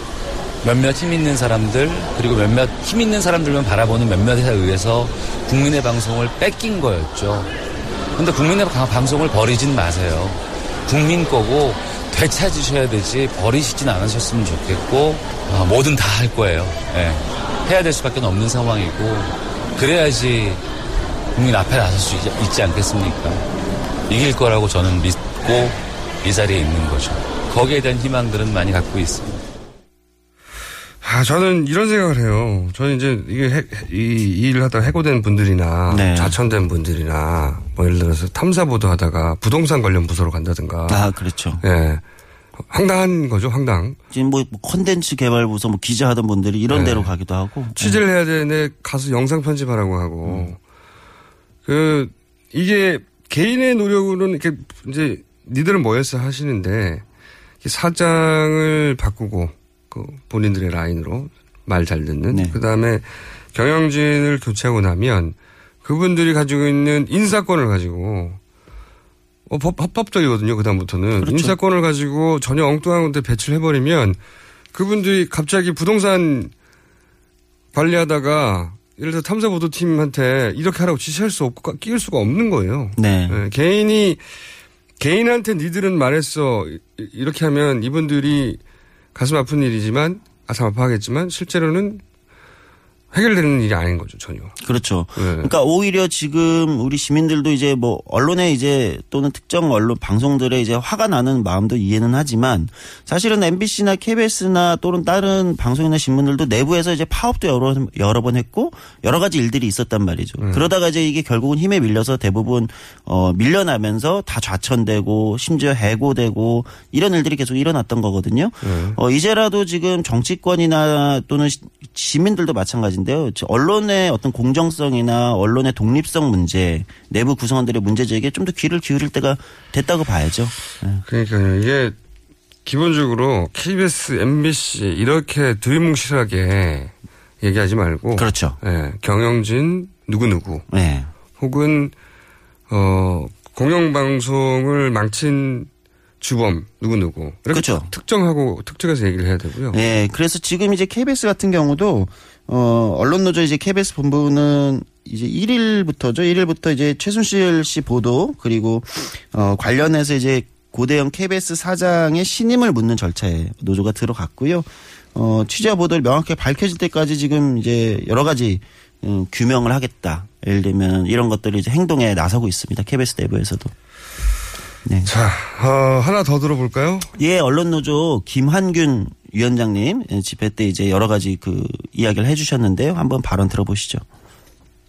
몇몇 힘 있는 사람들 그리고 몇몇 힘 있는 사람들만 바라보는 몇몇에 의해서 국민의 방송을 뺏긴 거였죠. 근데 국민의 방송을 버리진 마세요. 국민 거고 되찾으셔야 되지 버리시진 않으셨으면 좋겠고 어, 뭐든 다 할 거예요. 예. 해야 될 수밖에 없는 상황이고 그래야지 국민 앞에 나설 수 있, 있지 않겠습니까? 이길 거라고 저는 믿고 이 자리에 있는 거죠. 거기에 대한 희망들은 많이 갖고 있습니다. 아, 저는 이런 생각을 해요. 저는 이제 이게 해, 이, 이 일을 하다 해고된 분들이나 네. 좌천된 분들이나 뭐 예를 들어서 탐사보도 하다가 부동산 관련 부서로 간다든가. 아, 그렇죠. 예. 황당한 거죠, 황당. 지금 뭐 컨텐츠 개발 부서 뭐 기자 하던 분들이 이런 네. 데로 가기도 하고. 취재를 해야 되네 가서 영상 편집하라고 하고. 음. 그, 이게 개인의 노력으로는 이렇게 이제 니들은 뭐였어 하시는데 사장을 바꾸고 그 본인들의 라인으로 말 잘 듣는 네. 그 다음에 경영진을 교체하고 나면 그분들이 가지고 있는 인사권을 가지고 어, 법, 합법적이거든요. 그다음부터는 그렇죠. 인사권을 가지고 전혀 엉뚱한 데 배치를 해버리면 그분들이 갑자기 부동산 관리하다가 예를 들어 탐사보도팀한테 이렇게 하라고 지시할 수 없고 끼울 수가 없는 거예요. 네. 예, 개인이 개인한테 니들은 말했어 이- 이렇게 하면 이분들이 가슴 아픈 일이지만 가슴 아파하겠지만 실제로는 해결되는 일이 아닌 거죠 전혀. 그렇죠. 네. 그러니까 오히려 지금 우리 시민들도 이제 뭐 언론에 이제 또는 특정 언론 방송들에 이제 화가 나는 마음도 이해는 하지만 사실은 MBC나 KBS나 또는 다른 방송이나 신문들도 내부에서 이제 파업도 여러 여러 번 했고 여러 가지 일들이 있었단 말이죠. 네. 그러다가 이제 이게 결국은 힘에 밀려서 대부분 어 밀려나면서 다 좌천되고 심지어 해고되고 이런 일들이 계속 일어났던 거거든요. 네. 어, 이제라도 지금 정치권이나 또는 시- 시민들도 마찬가지 인데요. 저 언론의 어떤 공정성이나 언론의 독립성 문제, 내부 구성원들의 문제 제기에 좀 더 귀를 기울일 때가 됐다고 봐야죠. 네. 그러니까요. 이게 기본적으로 KBS, MBC 이렇게 두리뭉실하게 얘기하지 말고 그렇죠. 예, 경영진 누구 누구 네. 혹은 어 공영방송을 망친 주범 누구 누구 그렇죠. 특정하고 특정해서 얘기를 해야 되고요. 네, 그래서 지금 이제 KBS 같은 경우도 어 언론 노조 이제 KBS 본부는 이제 1일부터죠. 1일부터 이제 최순실 씨 보도 그리고 어 관련해서 이제 고대영 KBS 사장의 신임을 묻는 절차에 노조가 들어갔고요. 어 취재와 보도를 명확하게 밝혀질 때까지 지금 이제 여러 가지 음, 규명을 하겠다. 예를 들면 이런 것들이 이제 행동에 나서고 있습니다. KBS 내부에서도. 네. 자, 어, 하나 더 들어볼까요? 예, 언론노조 김한균 위원장님 예, 집회 때 이제 여러 가지 그 이야기를 해주셨는데요. 한번 발언 들어보시죠.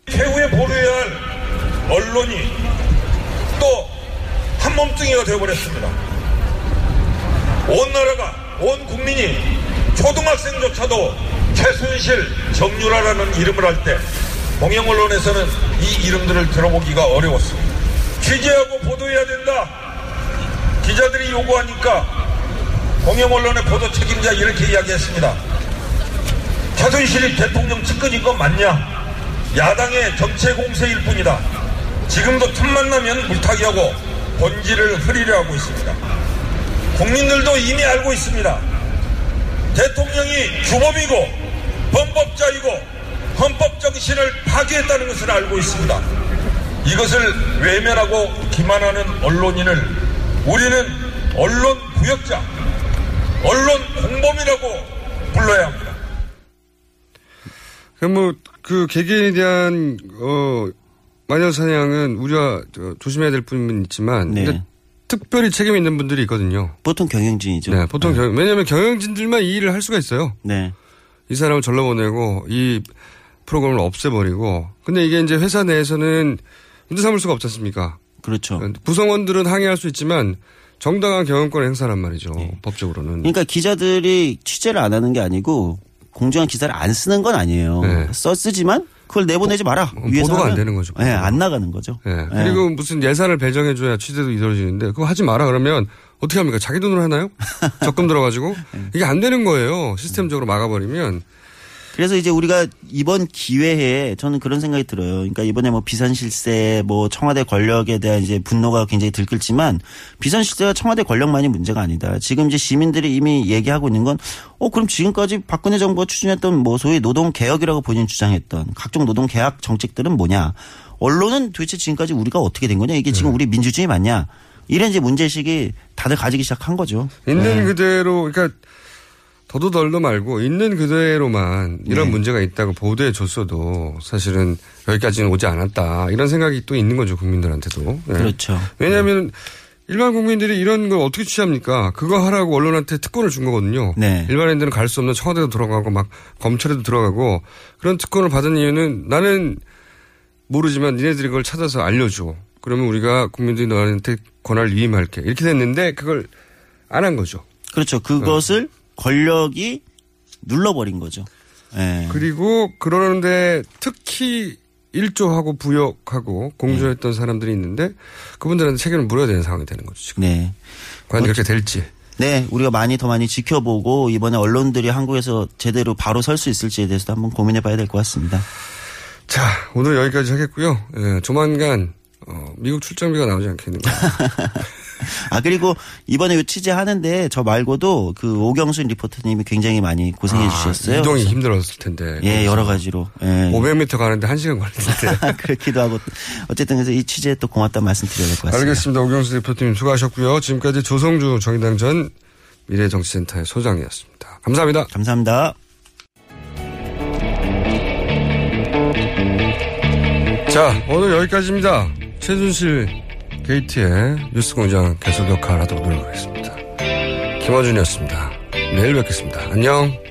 최후에 보도해야 할 언론이 또 한 몸뚱이가 되어버렸습니다. 온 나라가, 온 국민이 초등학생조차도 최순실, 정유라라는 이름을 할 때 공영 언론에서는 이 이름들을 들어보기가 어려웠습니다. 취재하고 보도해야 된다. 기자들이 요구하니까 공영 언론의 보도 책임자 이렇게 이야기했습니다. 최순실이 대통령 측근인 건 맞냐? 야당의 정체 공세일 뿐이다. 지금도 틈만 나면 물타기하고 본질을 흐리려 하고 있습니다. 국민들도 이미 알고 있습니다. 대통령이 주범이고 범법자이고 헌법 정신을 파괴했다는 것을 알고 있습니다. 이것을 외면하고 기만하는 언론인을 우리는 언론 부역자, 언론 공범이라고 불러야 합니다. 그럼 뭐, 그 개개인에 대한, 어, 마녀 사냥은 우리가 저, 조심해야 될 부분은 있지만, 네. 근데 특별히 책임 있는 분들이 있거든요. 보통 경영진이죠. 네, 보통 경, 왜냐면 경영진들만 이 일을 할 수가 있어요. 네. 이 사람을 절로 보내고, 이 프로그램을 없애버리고. 근데 이게 이제 회사 내에서는 문제 삼을 수가 없지 않습니까? 그렇죠. 구성원들은 항의할 수 있지만, 정당한 경영권 행사란 말이죠. 법적으로는. 그러니까 기자들이 취재를 안 하는 게 아니고 공정한 기사를 안 쓰는 건 아니에요. 써 쓰지만 그걸 내보내지 마라. 위에서 네. 보도가 안 하면. 되는 거죠. 네, 안 나가는 거죠. 예. 그리고 무슨 예산을 배정해줘야 취재도 이루어지는데 그거 하지 마라 그러면 어떻게 합니까? 자기 돈으로 하나요? 적금 들어가지고 이게 안 되는 거예요. 시스템적으로 막아버리면 그래서 이제 우리가 이번 기회에 저는 그런 생각이 들어요. 그러니까 이번에 뭐 비선실세, 뭐 청와대 권력에 대한 이제 분노가 굉장히 들끓지만 비선실세와 청와대 권력만이 문제가 아니다. 지금 이제 시민들이 이미 얘기하고 있는 건 어, 그럼 지금까지 박근혜 정부가 추진했던 뭐 소위 노동 개혁이라고 본인 주장했던 각종 노동 개혁 정책들은 뭐냐. 언론은 도대체 지금까지 우리가 어떻게 된 거냐. 이게 지금 우리 민주주의 맞냐. 이런 이제 문제의식이 다들 가지기 시작한 거죠. 있는 네. 그대로 그러니까 더도덜도 말고 있는 그대로만 이런 네. 문제가 있다고 보도해 줬어도 사실은 여기까지는 오지 않았다. 이런 생각이 또 있는 거죠, 국민들한테도. 예. 그렇죠. 왜냐하면 일반 국민들이 이런 걸 어떻게 취합니까? 그거 하라고 언론한테 특권을 준 거거든요. 네. 일반인들은 갈 수 없는 청와대도 들어가고 막 검찰에도 들어가고 그런 특권을 받은 이유는 나는 모르지만 니네들이 그걸 찾아서 알려줘. 그러면 우리가 국민들이 너한테 권한을 위임할게. 이렇게 됐는데 그걸 안 한 거죠. 그렇죠. 그것을 권력이 눌러버린 거죠. 예. 그리고 그러는데 특히 일조하고 부역하고 공조했던 사람들이 있는데 그분들한테 책임을 물어야 되는 상황이 되는 거죠. 지금. 네. 과연 그렇게 될지. 네, 우리가 많이 더 많이 지켜보고 이번에 언론들이 한국에서 제대로 바로 설 수 있을지에 대해서도 한번 고민해 봐야 될 것 같습니다. 자, 오늘 여기까지 하겠고요. 예, 조만간 어, 미국 출장비가 나오지 않겠는가. 아 그리고 이번에 이 취재 하는데 저 말고도 그 오경순 리포터님이 굉장히 많이 고생해 주셨어요. 아, 이동이 그래서 힘들었을 텐데. 예, 여러 가지로. 예. 500m 가는데 1시간 걸리는데. 그렇기도 하고 어쨌든 그래서 이 취재에 또 고맙다는 말씀 드려야 될 것 같습니다. 알겠습니다. 오경수 대표님 수고하셨고요. 지금까지 조성주 정의당 전 미래정치센터의 소장이었습니다. 감사합니다. 감사합니다. 자, 오늘 여기까지입니다. 최순실 게이트의 뉴스공장 계속 역할하도록 노력하겠습니다. 김어준이었습니다. 내일 뵙겠습니다. 안녕.